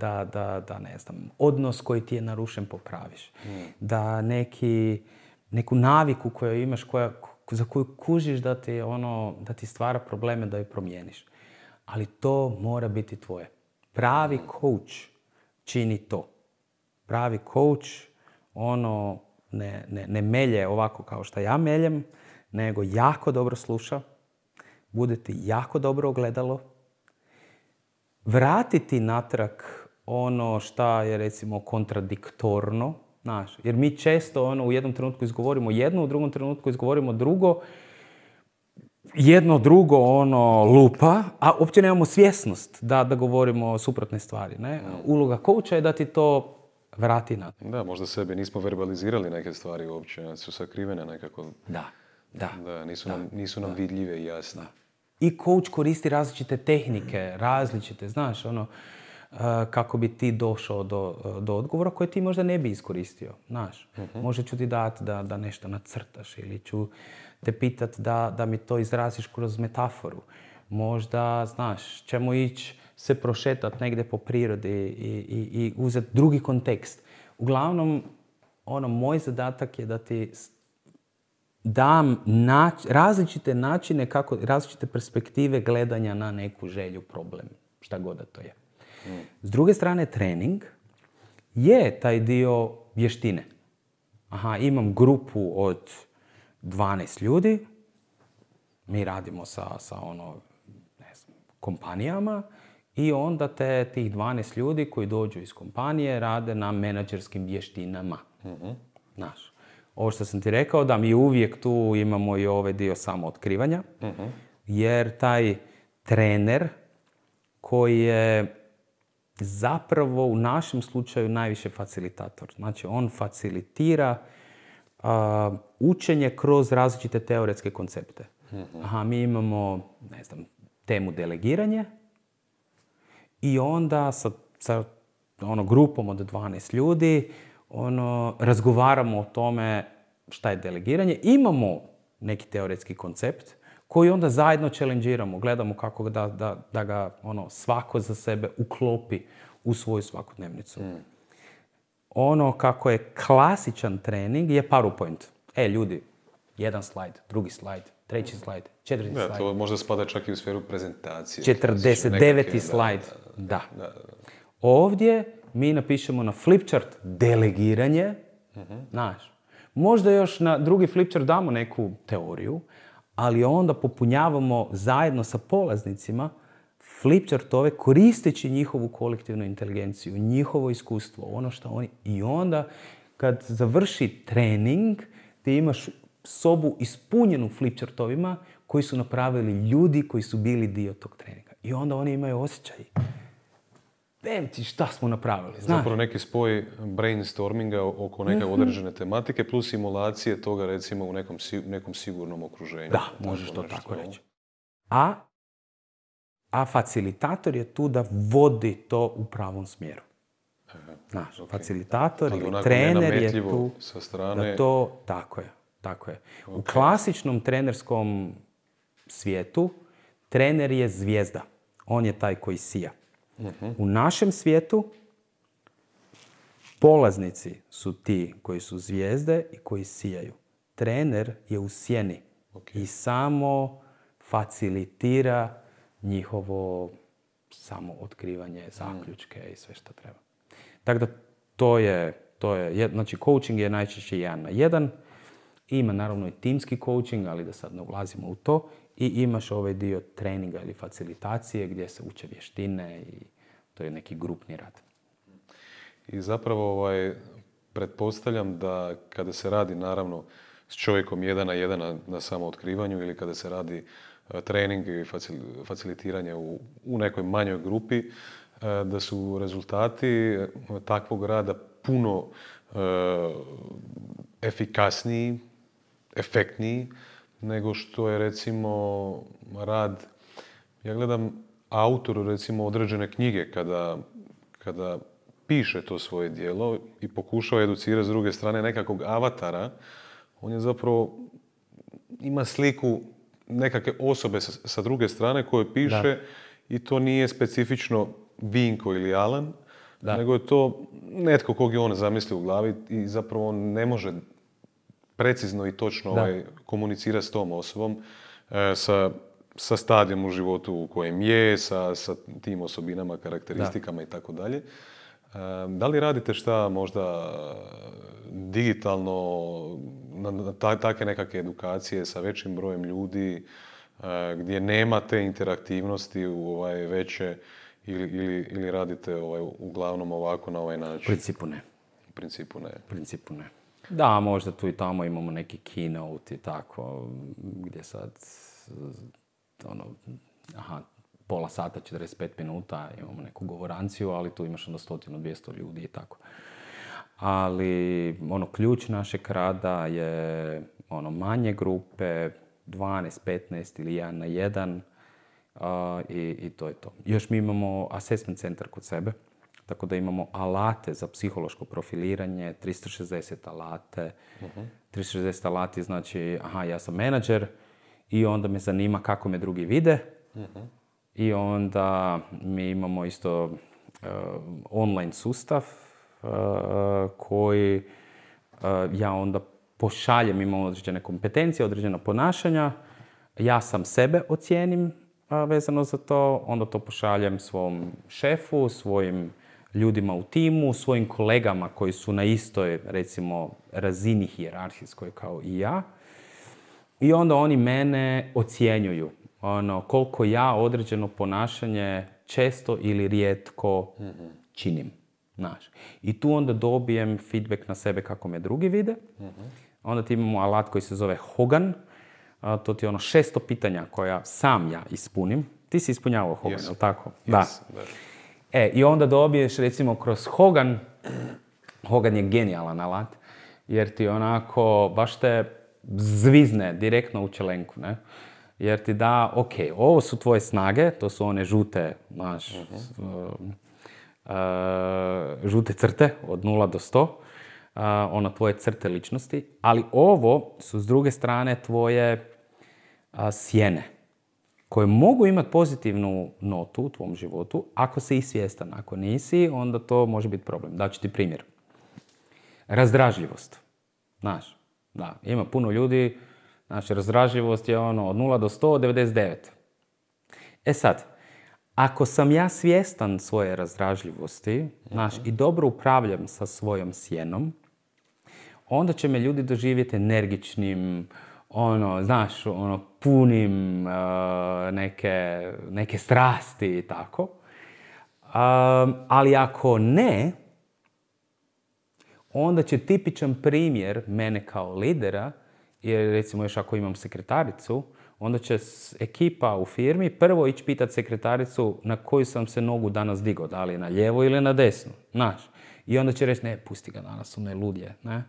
da, da, da, ne znam, odnos koji ti je narušen popraviš. Mm. Da neki, neku naviku koju imaš, koja, za koju kužiš da ti, ono, da ti stvara probleme da ju promijeniš. Ali to mora biti tvoje. Pravi mm. coach čini to. Pravi coach ono ne, ne, ne melje ovako kao što ja meljem, nego jako dobro sluša, bude ti jako dobro ogledalo, vratiti natrag ono šta je recimo kontradiktorno, znaš, jer mi često ono u jednom trenutku izgovorimo jedno, u drugom trenutku izgovorimo drugo, jedno drugo ono lupa, a uopće nemamo svjesnost da, da govorimo suprotne stvari. Ne? Uloga kouča je da ti to vrati na. Da, možda sebe nismo verbalizirali neke stvari uopće, su sakrivene nekako. Da, da. Da, nisu nam, nisu nam vidljive i jasne. I coach koristi različite tehnike, različite, znaš, ono, uh, kako bi ti došao do, do odgovora koje ti možda ne bi iskoristio, znaš. uh Možda ću ti dati da, da nešto nacrtaš ili ću te pitat da, da mi to izraziš kroz metaforu. Možda, znaš, ćemo ići se prošetat negdje po prirodi i, i, i uzeti drugi kontekst. Uglavnom, ono, moj zadatak je da ti dam različite načine, kako, različite perspektive gledanja na neku želju, problem, šta god da to je. S druge strane, trening je taj dio vještine. Aha, imam grupu od 12 ljudi, mi radimo sa, sa ono, ne znam, kompanijama i onda te, tih 12 ljudi koji dođu iz kompanije rade na menadžerskim vještinama. mm Znaš, ovo što sam ti rekao, da mi uvijek tu imamo i ovaj dio samo otkrivanja, mhm. jer taj trener koji je zapravo u našem slučaju najviše facilitator. Znači, on facilitira učenje kroz različite teoretske koncepte. Mhm. Aha, mi imamo, ne znam, temu delegiranje i onda sa, sa ono, grupom od 12 ljudi ono, razgovaramo o tome šta je delegiranje. Imamo neki teoretski koncept koji onda zajedno challengeiramo, gledamo kako da, da, da ga ono, svako za sebe uklopi u svoju svakodnevnicu. Mm. Ono kako je klasičan trening je PowerPoint. E, ljudi, jedan slajd, drugi slajd, treći slajd, četvrti slajd. To možda spada čak i u sferu prezentacije. 49. slajd, da. Da. Ovdje mi napišemo na flipchart delegiranje, znaš. Možda još na drugi flipchart damo neku teoriju, ali onda popunjavamo zajedno sa polaznicima flipchartove koristeći njihovu kolektivnu inteligenciju, njihovo iskustvo, ono što oni... I onda kad završi trening, ti imaš sobu ispunjenu flipchartovima koji su napravili ljudi koji su bili dio tog treninga. I onda oni imaju osjećaj Vem ti šta smo napravili. Znaš? Zapravo neki spoj brainstorminga oko neke mm određene tematike plus simulacije toga recimo u nekom, nekom sigurnom okruženju. Da, možeš to tako reći. A, a facilitator je tu da vodi to u pravom smjeru. Znaš, facilitator ili trener je tu sa strane... da to, tako je, tako je. U klasičnom trenerskom svijetu trener je zvijezda. On je taj koji sija. U našem svijetu polaznici su ti koji su zvijezde i koji sijaju. Trener je u sjeni I samo facilitira njihovo samo otkrivanje, zaključke i sve što treba. Tako da to je, to je, znači coaching je najčešće jedan na jedan. Ima naravno i timski coaching, ali da sad ne ulazimo u to. I imaš ovaj dio treninga ili facilitacije gdje se uče vještine i to je neki grupni rad. I zapravo ovaj, pretpostavljam da kada se radi naravno s čovjekom jedan na jedan na, na samootkrivanju ili kada se radi e, trening i facilitiranje u, u nekoj manjoj grupi, e, da su rezultati e, takvog rada puno efikasniji, efektniji nego što je recimo rad, ja gledam autoru recimo određene knjige kada, kada piše to svoje dijelo i pokušava educirati s druge strane nekakvog avatara, on je zapravo ima sliku nekakve osobe sa, druge strane koje piše i to nije specifično Vinko ili Alan, nego je to netko kog je on zamislio u glavi i zapravo on ne može precizno i točno ovaj, komunicirati s tom osobom, e, sa, sa stadijom u životu u kojem je, sa, sa tim osobinama, karakteristikama i tako dalje. Da li radite šta možda digitalno, na takve nekakve edukacije sa većim brojem ljudi, gdje nema te interaktivnosti u ovaj veće ili, ili, ili radite ovaj, uglavnom ovako na ovaj način? U principu ne. U principu ne. U principu ne. Da, možda tu i tamo imamo neki keynote i tako, gdje sad, ono, aha, pola sata, 45 minuta, imamo neku govoranciju, ali tu imaš onda stotinu, 200 ljudi i tako. Ali, ono, ključ našeg rada je, ono, manje grupe, 12, 15 ili 1 na 1 i, i to je to. Još mi imamo assessment centar kod sebe, tako da imamo alate za psihološko profiliranje, 360 alate. Uh-huh. 360 alati znači, aha, ja sam menadžer i onda me zanima kako me drugi vide. Uh-huh. I onda mi imamo isto uh, online sustav uh, koji uh, ja onda pošaljem, imam određene kompetencije, određena ponašanja, ja sam sebe ocijenim vezano za to, onda to pošaljem svom šefu, svojim ljudima u timu, svojim kolegama koji su na istoj, recimo, razini hijerarhijskoj kao i ja. I onda oni mene ocjenjuju ono, koliko ja određeno ponašanje često ili rijetko činim. Znaš. I tu onda dobijem feedback na sebe kako me drugi vide. Onda ti imamo alat koji se zove Hogan. to ti je ono šesto pitanja koja sam ja ispunim. Ti si ispunjavao Hogan, yes. tako? da. E, i onda dobiješ recimo kroz Hogan, Hogan je genijalan alat, jer ti onako baš te zvizne direktno u čelenku, ne? jer ti da, ok, ovo su tvoje snage, to su one žute, znaš, uh žute crte od 0 do 100, uh, ono tvoje crte ličnosti, ali ovo su s druge strane tvoje sjene koje mogu imati pozitivnu notu u tvom životu ako si i svjestan. Ako nisi, onda to može biti problem. Daću ti primjer. Razdražljivost. Znaš, da, ima puno ljudi Znači, razdražljivost je ono od 0 do 199. E sad, ako sam ja svjestan svoje razdražljivosti, znaš, i dobro upravljam sa svojom sjenom, onda će me ljudi doživjeti energičnim, ono, znaš, ono, punim neke, neke strasti i tako. Ali ako ne, onda će tipičan primjer mene kao lidera jer recimo još ako imam sekretaricu, onda će ekipa u firmi prvo ići pitat sekretaricu na koju sam se nogu danas digao, da li na lijevo ili na desnu, znaš. I onda će reći, ne, pusti ga danas, on je ludje, ne.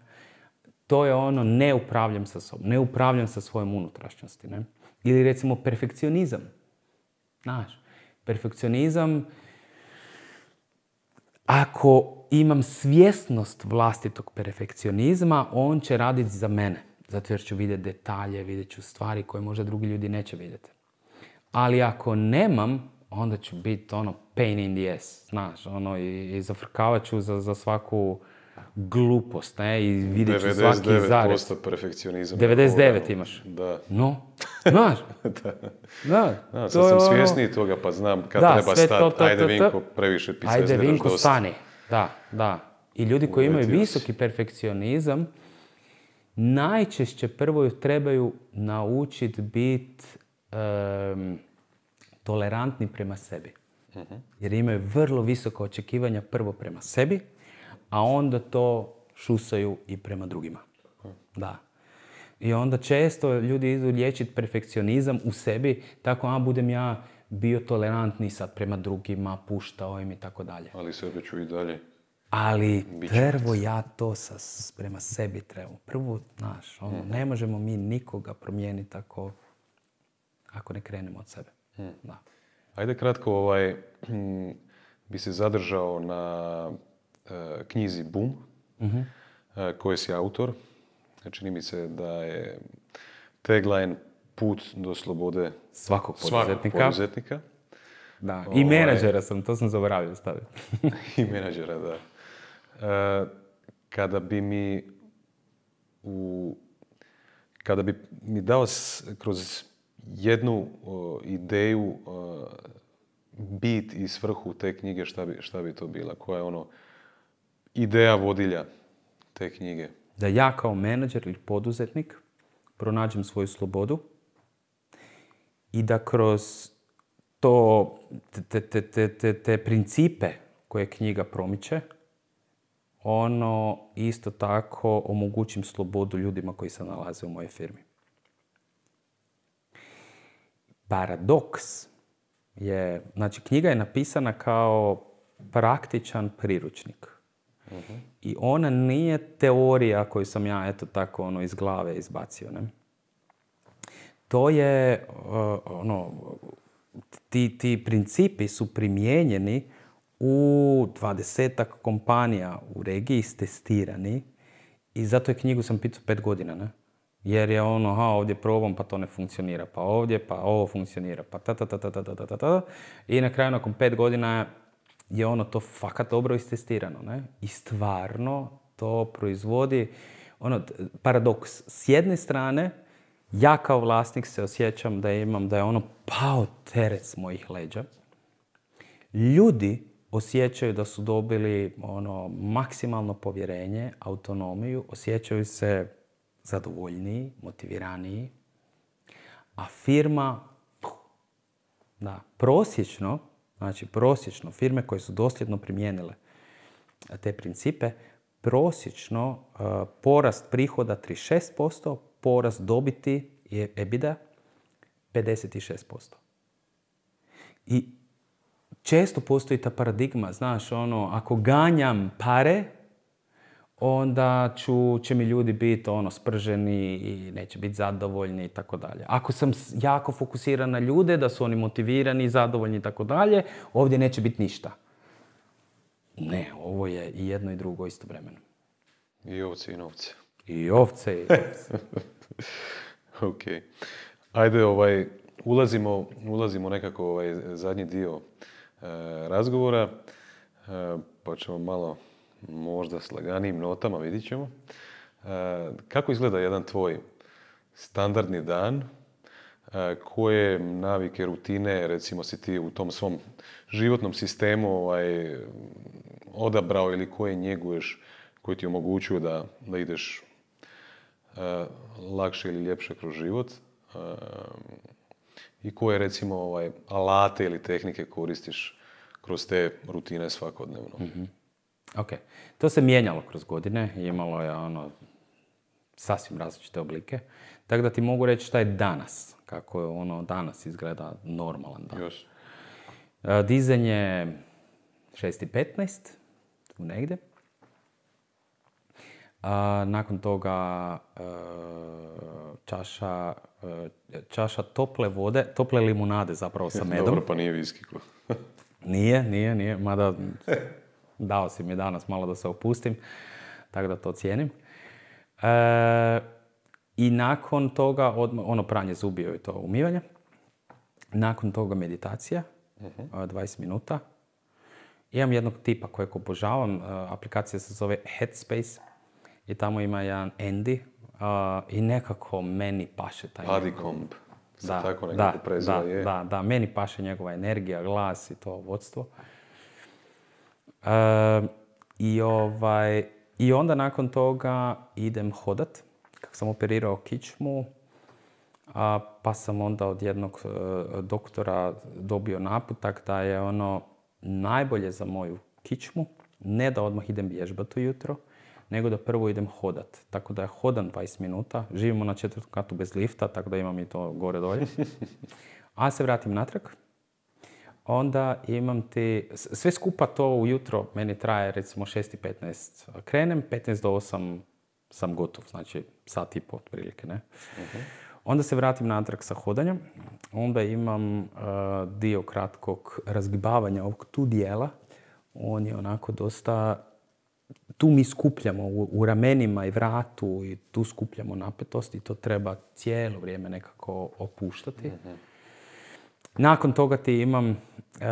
To je ono, ne upravljam sa sobom, ne upravljam sa svojom unutrašnjosti, ne. Ili recimo perfekcionizam, znaš. Perfekcionizam, ako imam svjesnost vlastitog perfekcionizma, on će raditi za mene. Zato jer ću vidjeti detalje, vidjet ću stvari koje možda drugi ljudi neće vidjeti. Ali ako nemam, onda ću biti ono pain in the ass, znaš, ono, i, i zafrkavat ću za, za svaku, glupost, ne, i vidjet ću svaki zarez. 99% perfekcionizam. 99 imaš? Da. No, znaš. da. Da, Da, sad je sam ono- svjesniji toga pa znam kad Da, treba to, stati. to, Ajde to, to. Vinko, previše pizza Ajde, Vinko, dosta. stani. Da, da. I ljudi koji imaju visoki perfekcionizam, najčešće prvo trebaju naučiti biti tolerantni prema sebi. Jer imaju vrlo visoka očekivanja prvo prema sebi, a onda to šusaju i prema drugima. Da. I onda često ljudi idu liječiti perfekcionizam u sebi, tako a budem ja bio tolerantni sad prema drugima, puštao im i tako dalje. Ali sebe ću i dalje. Ali prvo ja to sa, prema sebi trebam. Prvo, znaš, ono, ne možemo mi nikoga promijeniti ako, ako ne krenemo od sebe. Da. Ajde kratko ovaj, bi se zadržao na knjizi Boom, e, koje si autor. Čini mi se da je tagline put do slobode Svakog svakog poduzetnika. poduzetnika Da. I Ovaj. menadžera sam, to sam zaboravio staviti. i menadžera, da. E, kada bi mi u kada bi mi dao kroz jednu o, ideju o, bit i svrhu te knjige, šta bi, šta bi to bila? Koja je ono ideja vodilja te knjige? da ja kao menadžer ili poduzetnik pronađem svoju slobodu i da kroz to, te, te, te, te, principe koje knjiga promiče, ono isto tako omogućim slobodu ljudima koji se nalaze u mojoj firmi. Paradoks je, znači knjiga je napisana kao praktičan priručnik. I ona nije teorija koju sam ja eto tako ono iz glave izbacio. Ne? To je uh, ono, ti, ti principi su primijenjeni u dvadesetak kompanija u regiji, istestirani i zato je knjigu sam pitao pet godina, ne? Jer je ono, aha, ovdje probam, pa to ne funkcionira, pa ovdje, pa ovo funkcionira, pa ta, ta, ta, ta, ta, ta, ta, ta. I na kraju, nakon pet godina, je ono to fakat dobro istestirano, ne? I stvarno to proizvodi, ono, paradoks. S jedne strane, ja kao vlasnik se osjećam da imam, da je ono pao teret s mojih leđa. Ljudi osjećaju da su dobili ono maksimalno povjerenje, autonomiju, osjećaju se zadovoljniji, motiviraniji, a firma, da, prosječno, znači prosječno, firme koje su dosljedno primijenile te principe, prosječno uh, porast prihoda 36%, porast dobiti je EBITDA 56%. I često postoji ta paradigma, znaš, ono, ako ganjam pare, onda ću, će mi ljudi biti ono, sprženi i neće biti zadovoljni i tako dalje. Ako sam jako fokusiran na ljude, da su oni motivirani, zadovoljni i tako dalje, ovdje neće biti ništa. Ne, ovo je i jedno i drugo istovremeno. I ovce i novce. I ovce i ovce. Ok. Ajde, ovaj, ulazimo, ulazimo nekako ovaj zadnji dio e, razgovora, e, pa ćemo malo možda s laganijim notama, vidit ćemo. E, kako izgleda jedan tvoj standardni dan? E, koje navike, rutine, recimo si ti u tom svom životnom sistemu ovaj, odabrao ili koje njeguješ, koji ti omogućuju da, da ideš e, lakše ili ljepše kroz život i koje recimo ovaj, alate ili tehnike koristiš kroz te rutine svakodnevno. Ok, to se mijenjalo kroz godine, imalo je ono sasvim različite oblike. Tako da ti mogu reći šta je danas, kako je ono danas izgleda normalan dan. Još. E, Dizanje je 6.15, tu negdje. A, nakon toga e, čaša, e, čaša tople vode, tople limunade zapravo sa medom. Dobro, pa nije viski. Nije, nije, nije, mada dao si mi danas malo da se opustim, tako da to cijenim. E, I nakon toga, odmah, ono pranje zubio i to umivanje. Nakon toga meditacija, a, 20 minuta. Imam jednog tipa kojeg obožavam, uh, aplikacija se zove Headspace i tamo ima jedan Andy uh, i nekako meni paše taj. Se da, tako da, da, je. da, da, meni paše njegova energija, glas i to vodstvo. I, ovaj, I onda nakon toga idem hodat. Kako sam operirao kičmu, a, pa sam onda od jednog e, doktora dobio naputak da je ono najbolje za moju kičmu, ne da odmah idem vježbati ujutro, nego da prvo idem hodat. Tako da je hodam 20 minuta, živimo na četvrtom katu bez lifta, tako da imam i to gore dolje. A se vratim natrag, onda imam ti, sve skupa to ujutro meni traje recimo 6.15 krenem, 15 do 8 sam gotov, znači sat i po otprilike, ne. Onda se vratim natrag sa hodanjem, onda imam uh, dio kratkog razgibavanja ovog tu dijela, on je onako dosta, tu mi skupljamo u, u ramenima i vratu i tu skupljamo napetost i to treba cijelo vrijeme nekako opuštati. Nakon toga ti imam, e,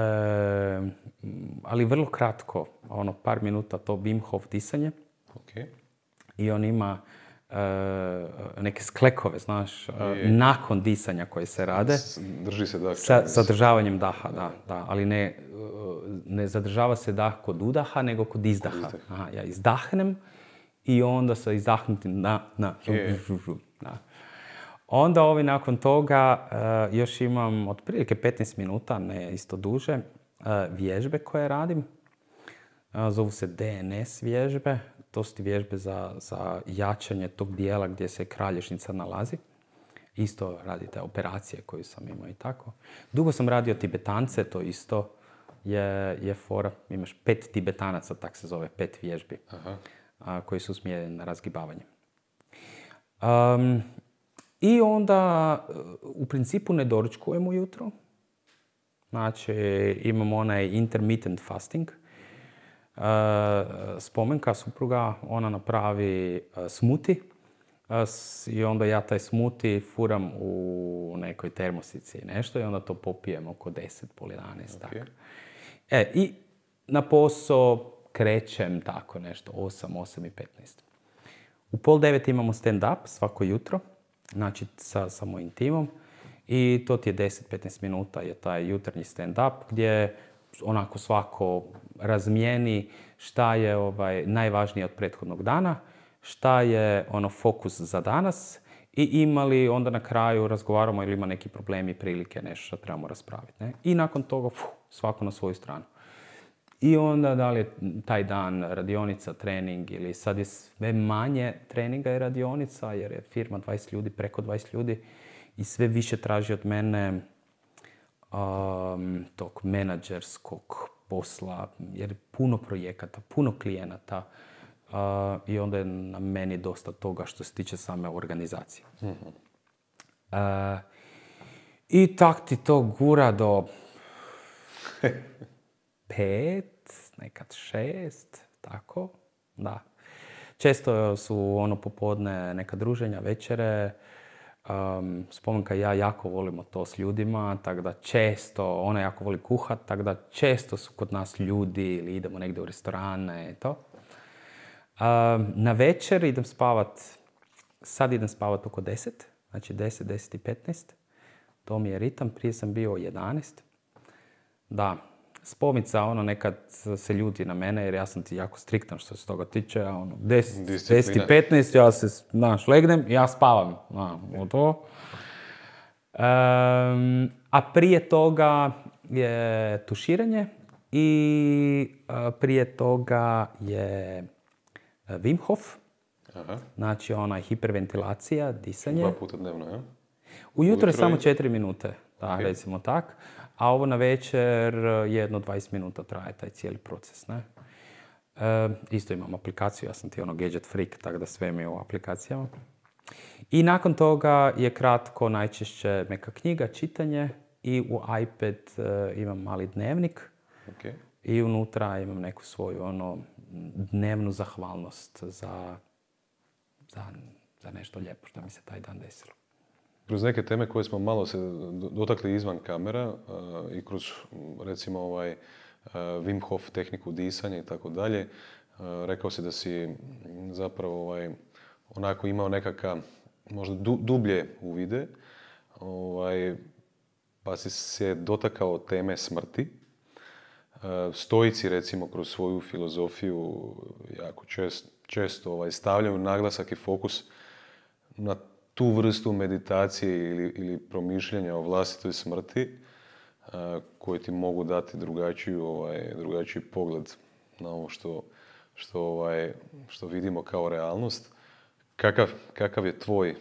ali vrlo kratko, ono par minuta to Wim Hof disanje Ok. i on ima e, neke sklekove, znaš, e, Je. nakon disanja koje se rade. S- Drži se da. Sa zadržavanjem daha, da, da, ali ne, ne zadržava se dah kod udaha, nego kod izdaha. Aha, ja izdahnem i onda sa izdahnutim na, na, da. Onda ovi nakon toga e, još imam otprilike 15 minuta, ne isto duže, e, vježbe koje radim. E, zovu se DNS vježbe. To su ti vježbe za, za jačanje tog dijela gdje se kralježnica nalazi. Isto radite operacije koju sam imao i tako. Dugo sam radio tibetance, to isto je, je fora. Imaš pet tibetanaca, tak se zove, pet vježbi, Aha. koji su usmjereni na razgibavanje. Um, I onda e, u principu ne doručkujem ujutro. Znači imam onaj intermittent fasting. E, spomenka supruga, ona napravi e, smuti i onda ja taj smuti furam u nekoj termosici i nešto i onda to popijem oko 10, pol 11, tako. E, i na posao krećem tako nešto, 8, 8 i 15. U pol devet imamo stand-up svako jutro, znači sa, sa mojim timom. I to ti je 10-15 minuta je taj jutarnji stand-up gdje onako svako razmijeni šta je ovaj, najvažnije od prethodnog dana, šta je ono fokus za danas i imali onda na kraju razgovaramo ili ima neki problemi, prilike, nešto što trebamo raspraviti. Ne? I nakon toga fuh, svako na svoju stranu. I onda da li je taj dan radionica, trening ili sad je sve manje treninga i radionica jer je firma 20 ljudi, preko 20 ljudi i sve više traži od mene um, tog menadžerskog posla jer je puno projekata, puno klijenata uh, i onda je na meni dosta toga što se tiče same organizacije. Uh, I tak ti to gura do pet, nekad šest, tako, da. Često su ono popodne neka druženja, večere, um, spomenka ja jako volimo to s ljudima, tako da često, ona jako voli kuhat, tako da često su kod nas ljudi ili idemo negdje u restorane i to. Um, na večer idem spavat, sad idem spavat oko 10, znači 10, 10 i 15. To mi je ritam, prije sam bio 11. Da, spomica, ono, nekad se ljuti na mene jer ja sam ti jako striktan što se toga tiče, a ono, 10, 10 i Disciplina. 15, ja se, znaš, legnem ja spavam, na, to. Em, a prije toga je tuširanje i a, prije toga je e, Wim Hof, Aha. znači onaj hiperventilacija, disanje. Dva puta dnevno, ja? Ujutro je samo 4 minute, da, recimo tak. A ovo na večer eh, jedno 20 minuta traje taj cijeli proces, ne? E, isto imam aplikaciju, ja sam ti ono gadget freak, tako da sve mi je u aplikacijama. I nakon toga je kratko najčešće neka knjiga, čitanje i u iPad eh, imam mali dnevnik Ok. i unutra imam neku svoju ono dnevnu zahvalnost za, za, za nešto lijepo što mi se taj dan desilo. Kroz neke teme koje smo malo se do- dotakli izvan kamera uh, i kroz recimo ovaj Wim Hof tehniku disanja i tako dalje. Rekao si da si zapravo ovaj, onako imao nekakav možda dublje uvide, ovaj, pa si se dotakao teme smrti. Stojici recimo kroz svoju filozofiju jako čest, često ovaj, stavljaju naglasak i fokus na tu vrstu meditacije ili, ili promišljanja o vlastitoj smrti koji ti mogu dati drugačiju, ovaj, drugačiji pogled na ovo što, što, ovaj, što vidimo kao realnost. Kakav, kakav je tvoj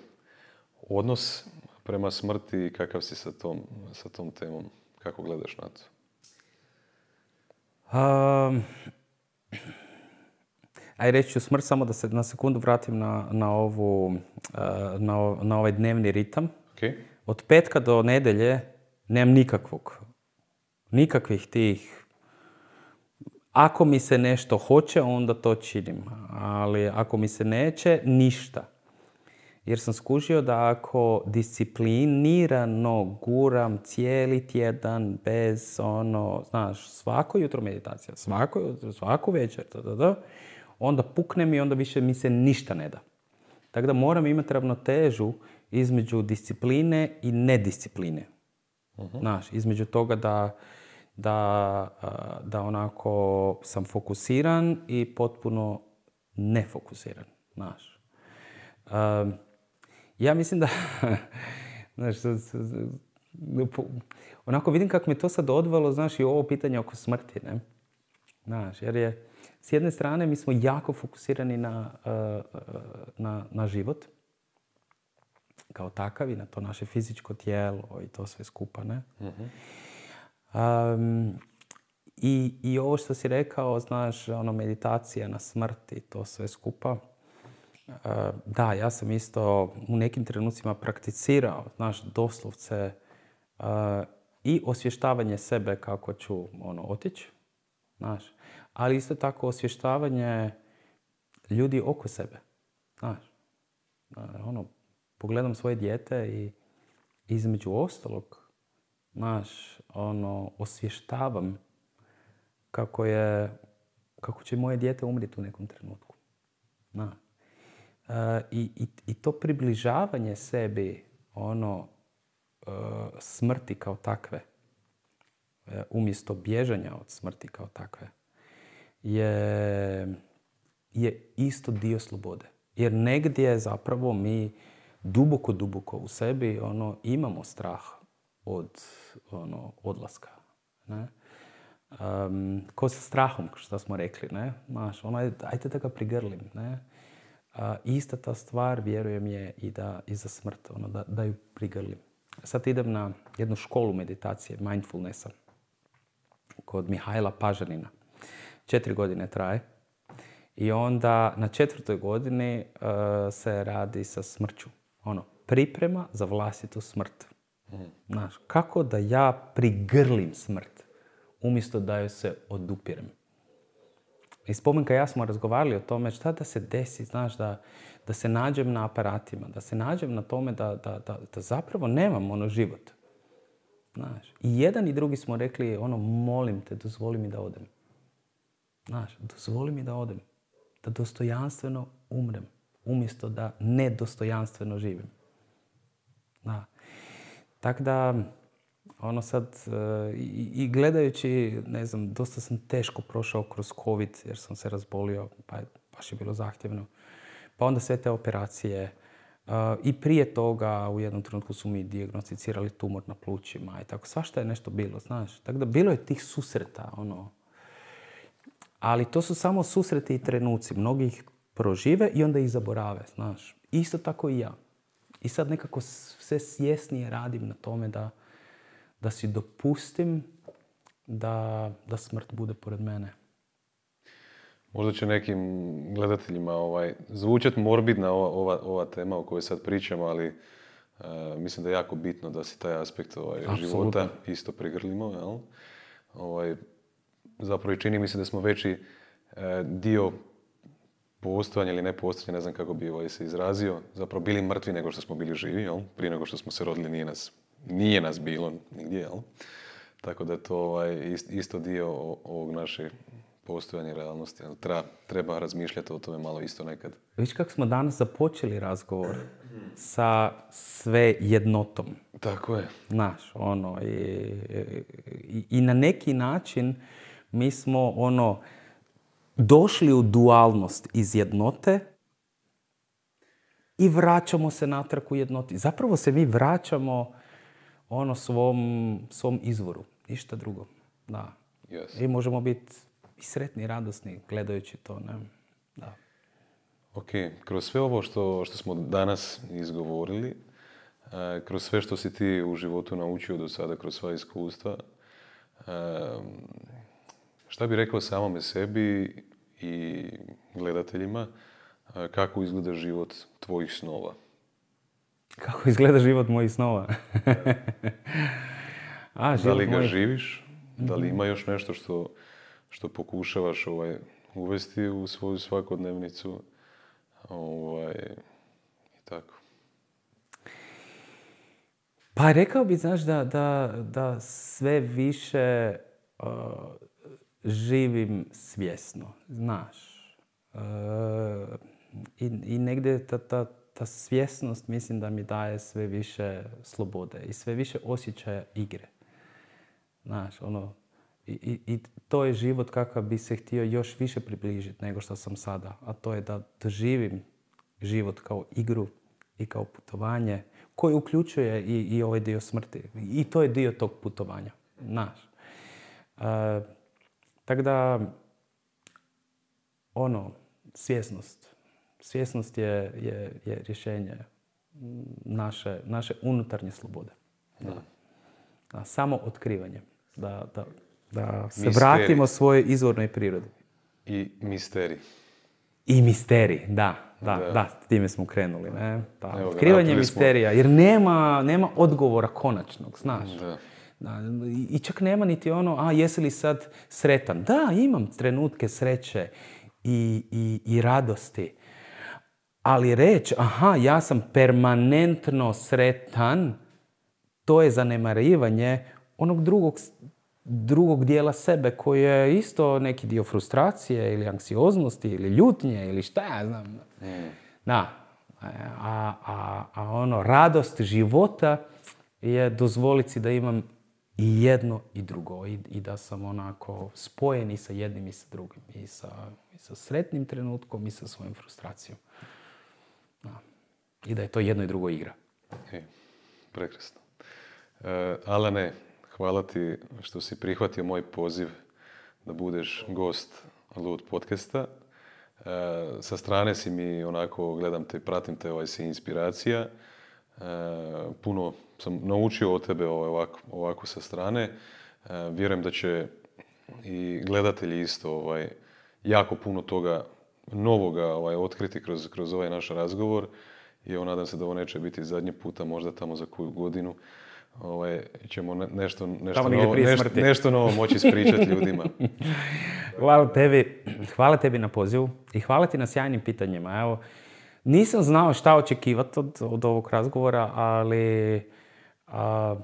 odnos prema smrti i kakav si sa tom, sa tom temom? Kako gledaš na to? Um, aj reći ću smrt, samo da se na sekundu vratim na, na, ovu, na, na ovaj dnevni ritam. Okay. Od petka do nedelje nemam nikakvog, nikakvih tih ako mi se nešto hoće, onda to činim. Ali ako mi se neće, ništa. Jer sam skužio da ako disciplinirano guram cijeli tjedan bez ono, znaš, svako jutro meditacija, svako jutro, svaku večer, da, da, onda puknem i onda više mi se ništa ne da. Tako da moram imati ravnotežu između discipline i nediscipline. uh Znaš, između toga da, da, da onako sam fokusiran i potpuno nefokusiran. Znaš. ja mislim da, znaš, onako vidim kako mi to sad odvalo, znaš, i ovo pitanje oko smrti, ne? Znaš, jer je, s jedne strane mi smo jako fokusirani na, na, na život, kao takav i na to naše fizičko tijelo i to sve skupa, ne? Um, i, I ovo što si rekao, znaš, ono, meditacija na smrti, to sve skupa. Uh, da, ja sam isto u nekim trenucima prakticirao, znaš, doslovce uh, i osvještavanje sebe kako ću ono, otići, znaš, ali isto tako osvještavanje ljudi oko sebe, znaš. Uh, ono, pogledam svoje dijete i između ostalog znaš, ono, osvještavam kako je, kako će moje dijete umriti u nekom trenutku. Na. E, i, i, i, to približavanje sebi, ono, e, smrti kao takve, e, umjesto bježanja od smrti kao takve, je, je isto dio slobode. Jer negdje zapravo mi duboko, duboko u sebi ono, imamo strah od ono, odlaska. Ne? Um, ko sa strahom, što smo rekli, ne? Maš, ono, ajde da ga prigrlim, ne? ista ta stvar, vjerujem, je i, da, i za smrt, ono, da, da ju prigrlim. Sad idem na jednu školu meditacije, mindfulnessa, kod Mihajla Pažanina. Četiri godine traje. I onda na četvrtoj godini uh, se radi sa smrću. Ono, priprema za vlastitu smrt. Znaš, kako da ja prigrlim smrt umjesto da joj se odupirem. I spomenka ja smo razgovarali o tome šta da se desi, znaš, da, da se nađem na aparatima, da se nađem na tome da, da, da, da zapravo nemam ono život. Znaš, i jedan i drugi smo rekli, ono, molim te, dozvoli mi da odem. Znaš, dozvoli mi da odem. Da dostojanstveno umrem, umjesto da nedostojanstveno živim. Da. Tako da, ono sad, e, i, gledajući, ne znam, dosta sam teško prošao kroz COVID jer sam se razbolio, pa je, baš je bilo zahtjevno. Pa onda sve te operacije. E, I prije toga u jednom trenutku su mi dijagnosticirali tumor na plućima i tako. Svašta je nešto bilo, znaš. Tako da bilo je tih susreta, ono. Ali to su samo susreti i trenuci. Mnogi ih prožive i onda ih zaborave, znaš. Isto tako i ja. I sad nekako sve svjesnije radim na tome da, da si dopustim da, da smrt bude pored mene. Možda će nekim gledateljima ovaj, zvučati morbidna ova, ova, ova tema o kojoj sad pričamo, ali uh, mislim da je jako bitno da si taj aspekt ovaj, života isto prigrlimo. Jel? Ovaj, zapravo i čini mi se da smo veći uh, dio postojanje ili nepostojanje, ne znam kako bi ovaj se izrazio, zapravo bili mrtvi nego što smo bili živi, jel? Prije nego što smo se rodili nije nas, nije nas bilo nigdje, jel? Tako da je to ovaj, isto dio ovog našeg postojanja realnosti. Treba, treba razmišljati o tome malo isto nekad. Viš kako smo danas započeli razgovor sa sve jednotom. Tako je. Znaš, ono, i, i, i na neki način mi smo ono, došli u dualnost iz jednote i vraćamo se natrag u jednoti. Zapravo se mi vraćamo ono svom, svom izvoru, ništa drugo. Da. Yes. I možemo biti i sretni i radosni gledajući to. Ne? Da. Ok, kroz sve ovo što, što smo danas izgovorili, e, kroz sve što si ti u životu naučio do sada, kroz sva iskustva, e, šta bi rekao samome sebi i gledateljima e, kako izgleda život tvojih snova? Kako izgleda život mojih snova? A, da li ga živiš? Da li ima još nešto što, što pokušavaš ovaj, uvesti u svoju svakodnevnicu? Ovaj, I tako. Pa rekao bih, znaš, da, da, da sve više uh, živim svjesno, znaš. Uh, i, negdje ta, ta, svjesnost mislim da mi daje sve više slobode i sve više osjećaja igre. Znaš, ono, i, to je život kakav bi se htio još više približiti nego što sam sada. A to je da doživim život kao igru i kao putovanje koji uključuje i, i ovaj dio smrti. I to je dio tog putovanja. Naš. Uh, tako da, ono, svjesnost. Svjesnost je, je, je rješenje naše, naše unutarnje slobode. Da. samo otkrivanje. Da, da, da se vratimo svojoj izvornoj prirodi. I misterij. I misterij, da, da, da, da, time smo krenuli. Ne? Da, otkrivanje misterija, jer nema, nema odgovora konačnog, znaš. Da. Da, I čak nema niti ono, a jesi li sad sretan? Da, imam trenutke sreće i, i, i radosti. Ali reći, aha, ja sam permanentno sretan, to je zanemarivanje onog drugog drugog dijela sebe koji je isto neki dio frustracije ili anksioznosti ili ljutnje ili šta ja znam. Mm. Da. A, a, a ono, radost života je dozvoliti da imam i jedno i drugo i, i da sam onako spojen i sa jednim i sa drugim. I sa, i sa sretnim trenutkom i sa svojom frustracijom. Da. I da je to jedno i drugo igra. Okay. Prekrasno. Uh, Alane, Hvala ti što si prihvatio moj poziv da budeš gost Lud podcasta. E, sa strane si mi onako, gledam te, pratim te, ovaj si inspiracija. E, puno sam naučio od tebe ovaj, ovako, ovako sa strane. E, vjerujem da će i gledatelji isto ovaj, jako puno toga novoga ovaj, otkriti kroz, kroz ovaj naš razgovor. I evo, nadam se da ovo neće biti zadnji puta, možda tamo za koju godinu ovaj, ćemo nešto, nešto, novo, nešto, nešto novo moći ispričati ljudima. hvala tebi, hvala tebi na pozivu i hvala ti na sjajnim pitanjima. Evo, nisam znao šta očekivati od, od ovog razgovora, ali a,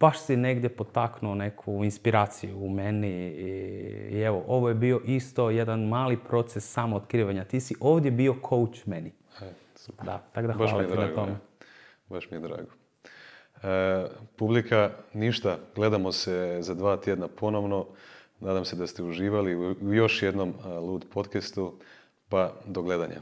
baš si negdje potaknuo neku inspiraciju u meni i, i evo, ovo je bio isto jedan mali proces samootkrivanja. Ti si ovdje bio coach meni. E, super. Da, tako da hvala ti na tome. Baš mi je drago. E, publika, ništa, gledamo se za dva tjedna ponovno. Nadam se da ste uživali u još jednom e, Lud podcastu, pa do gledanja.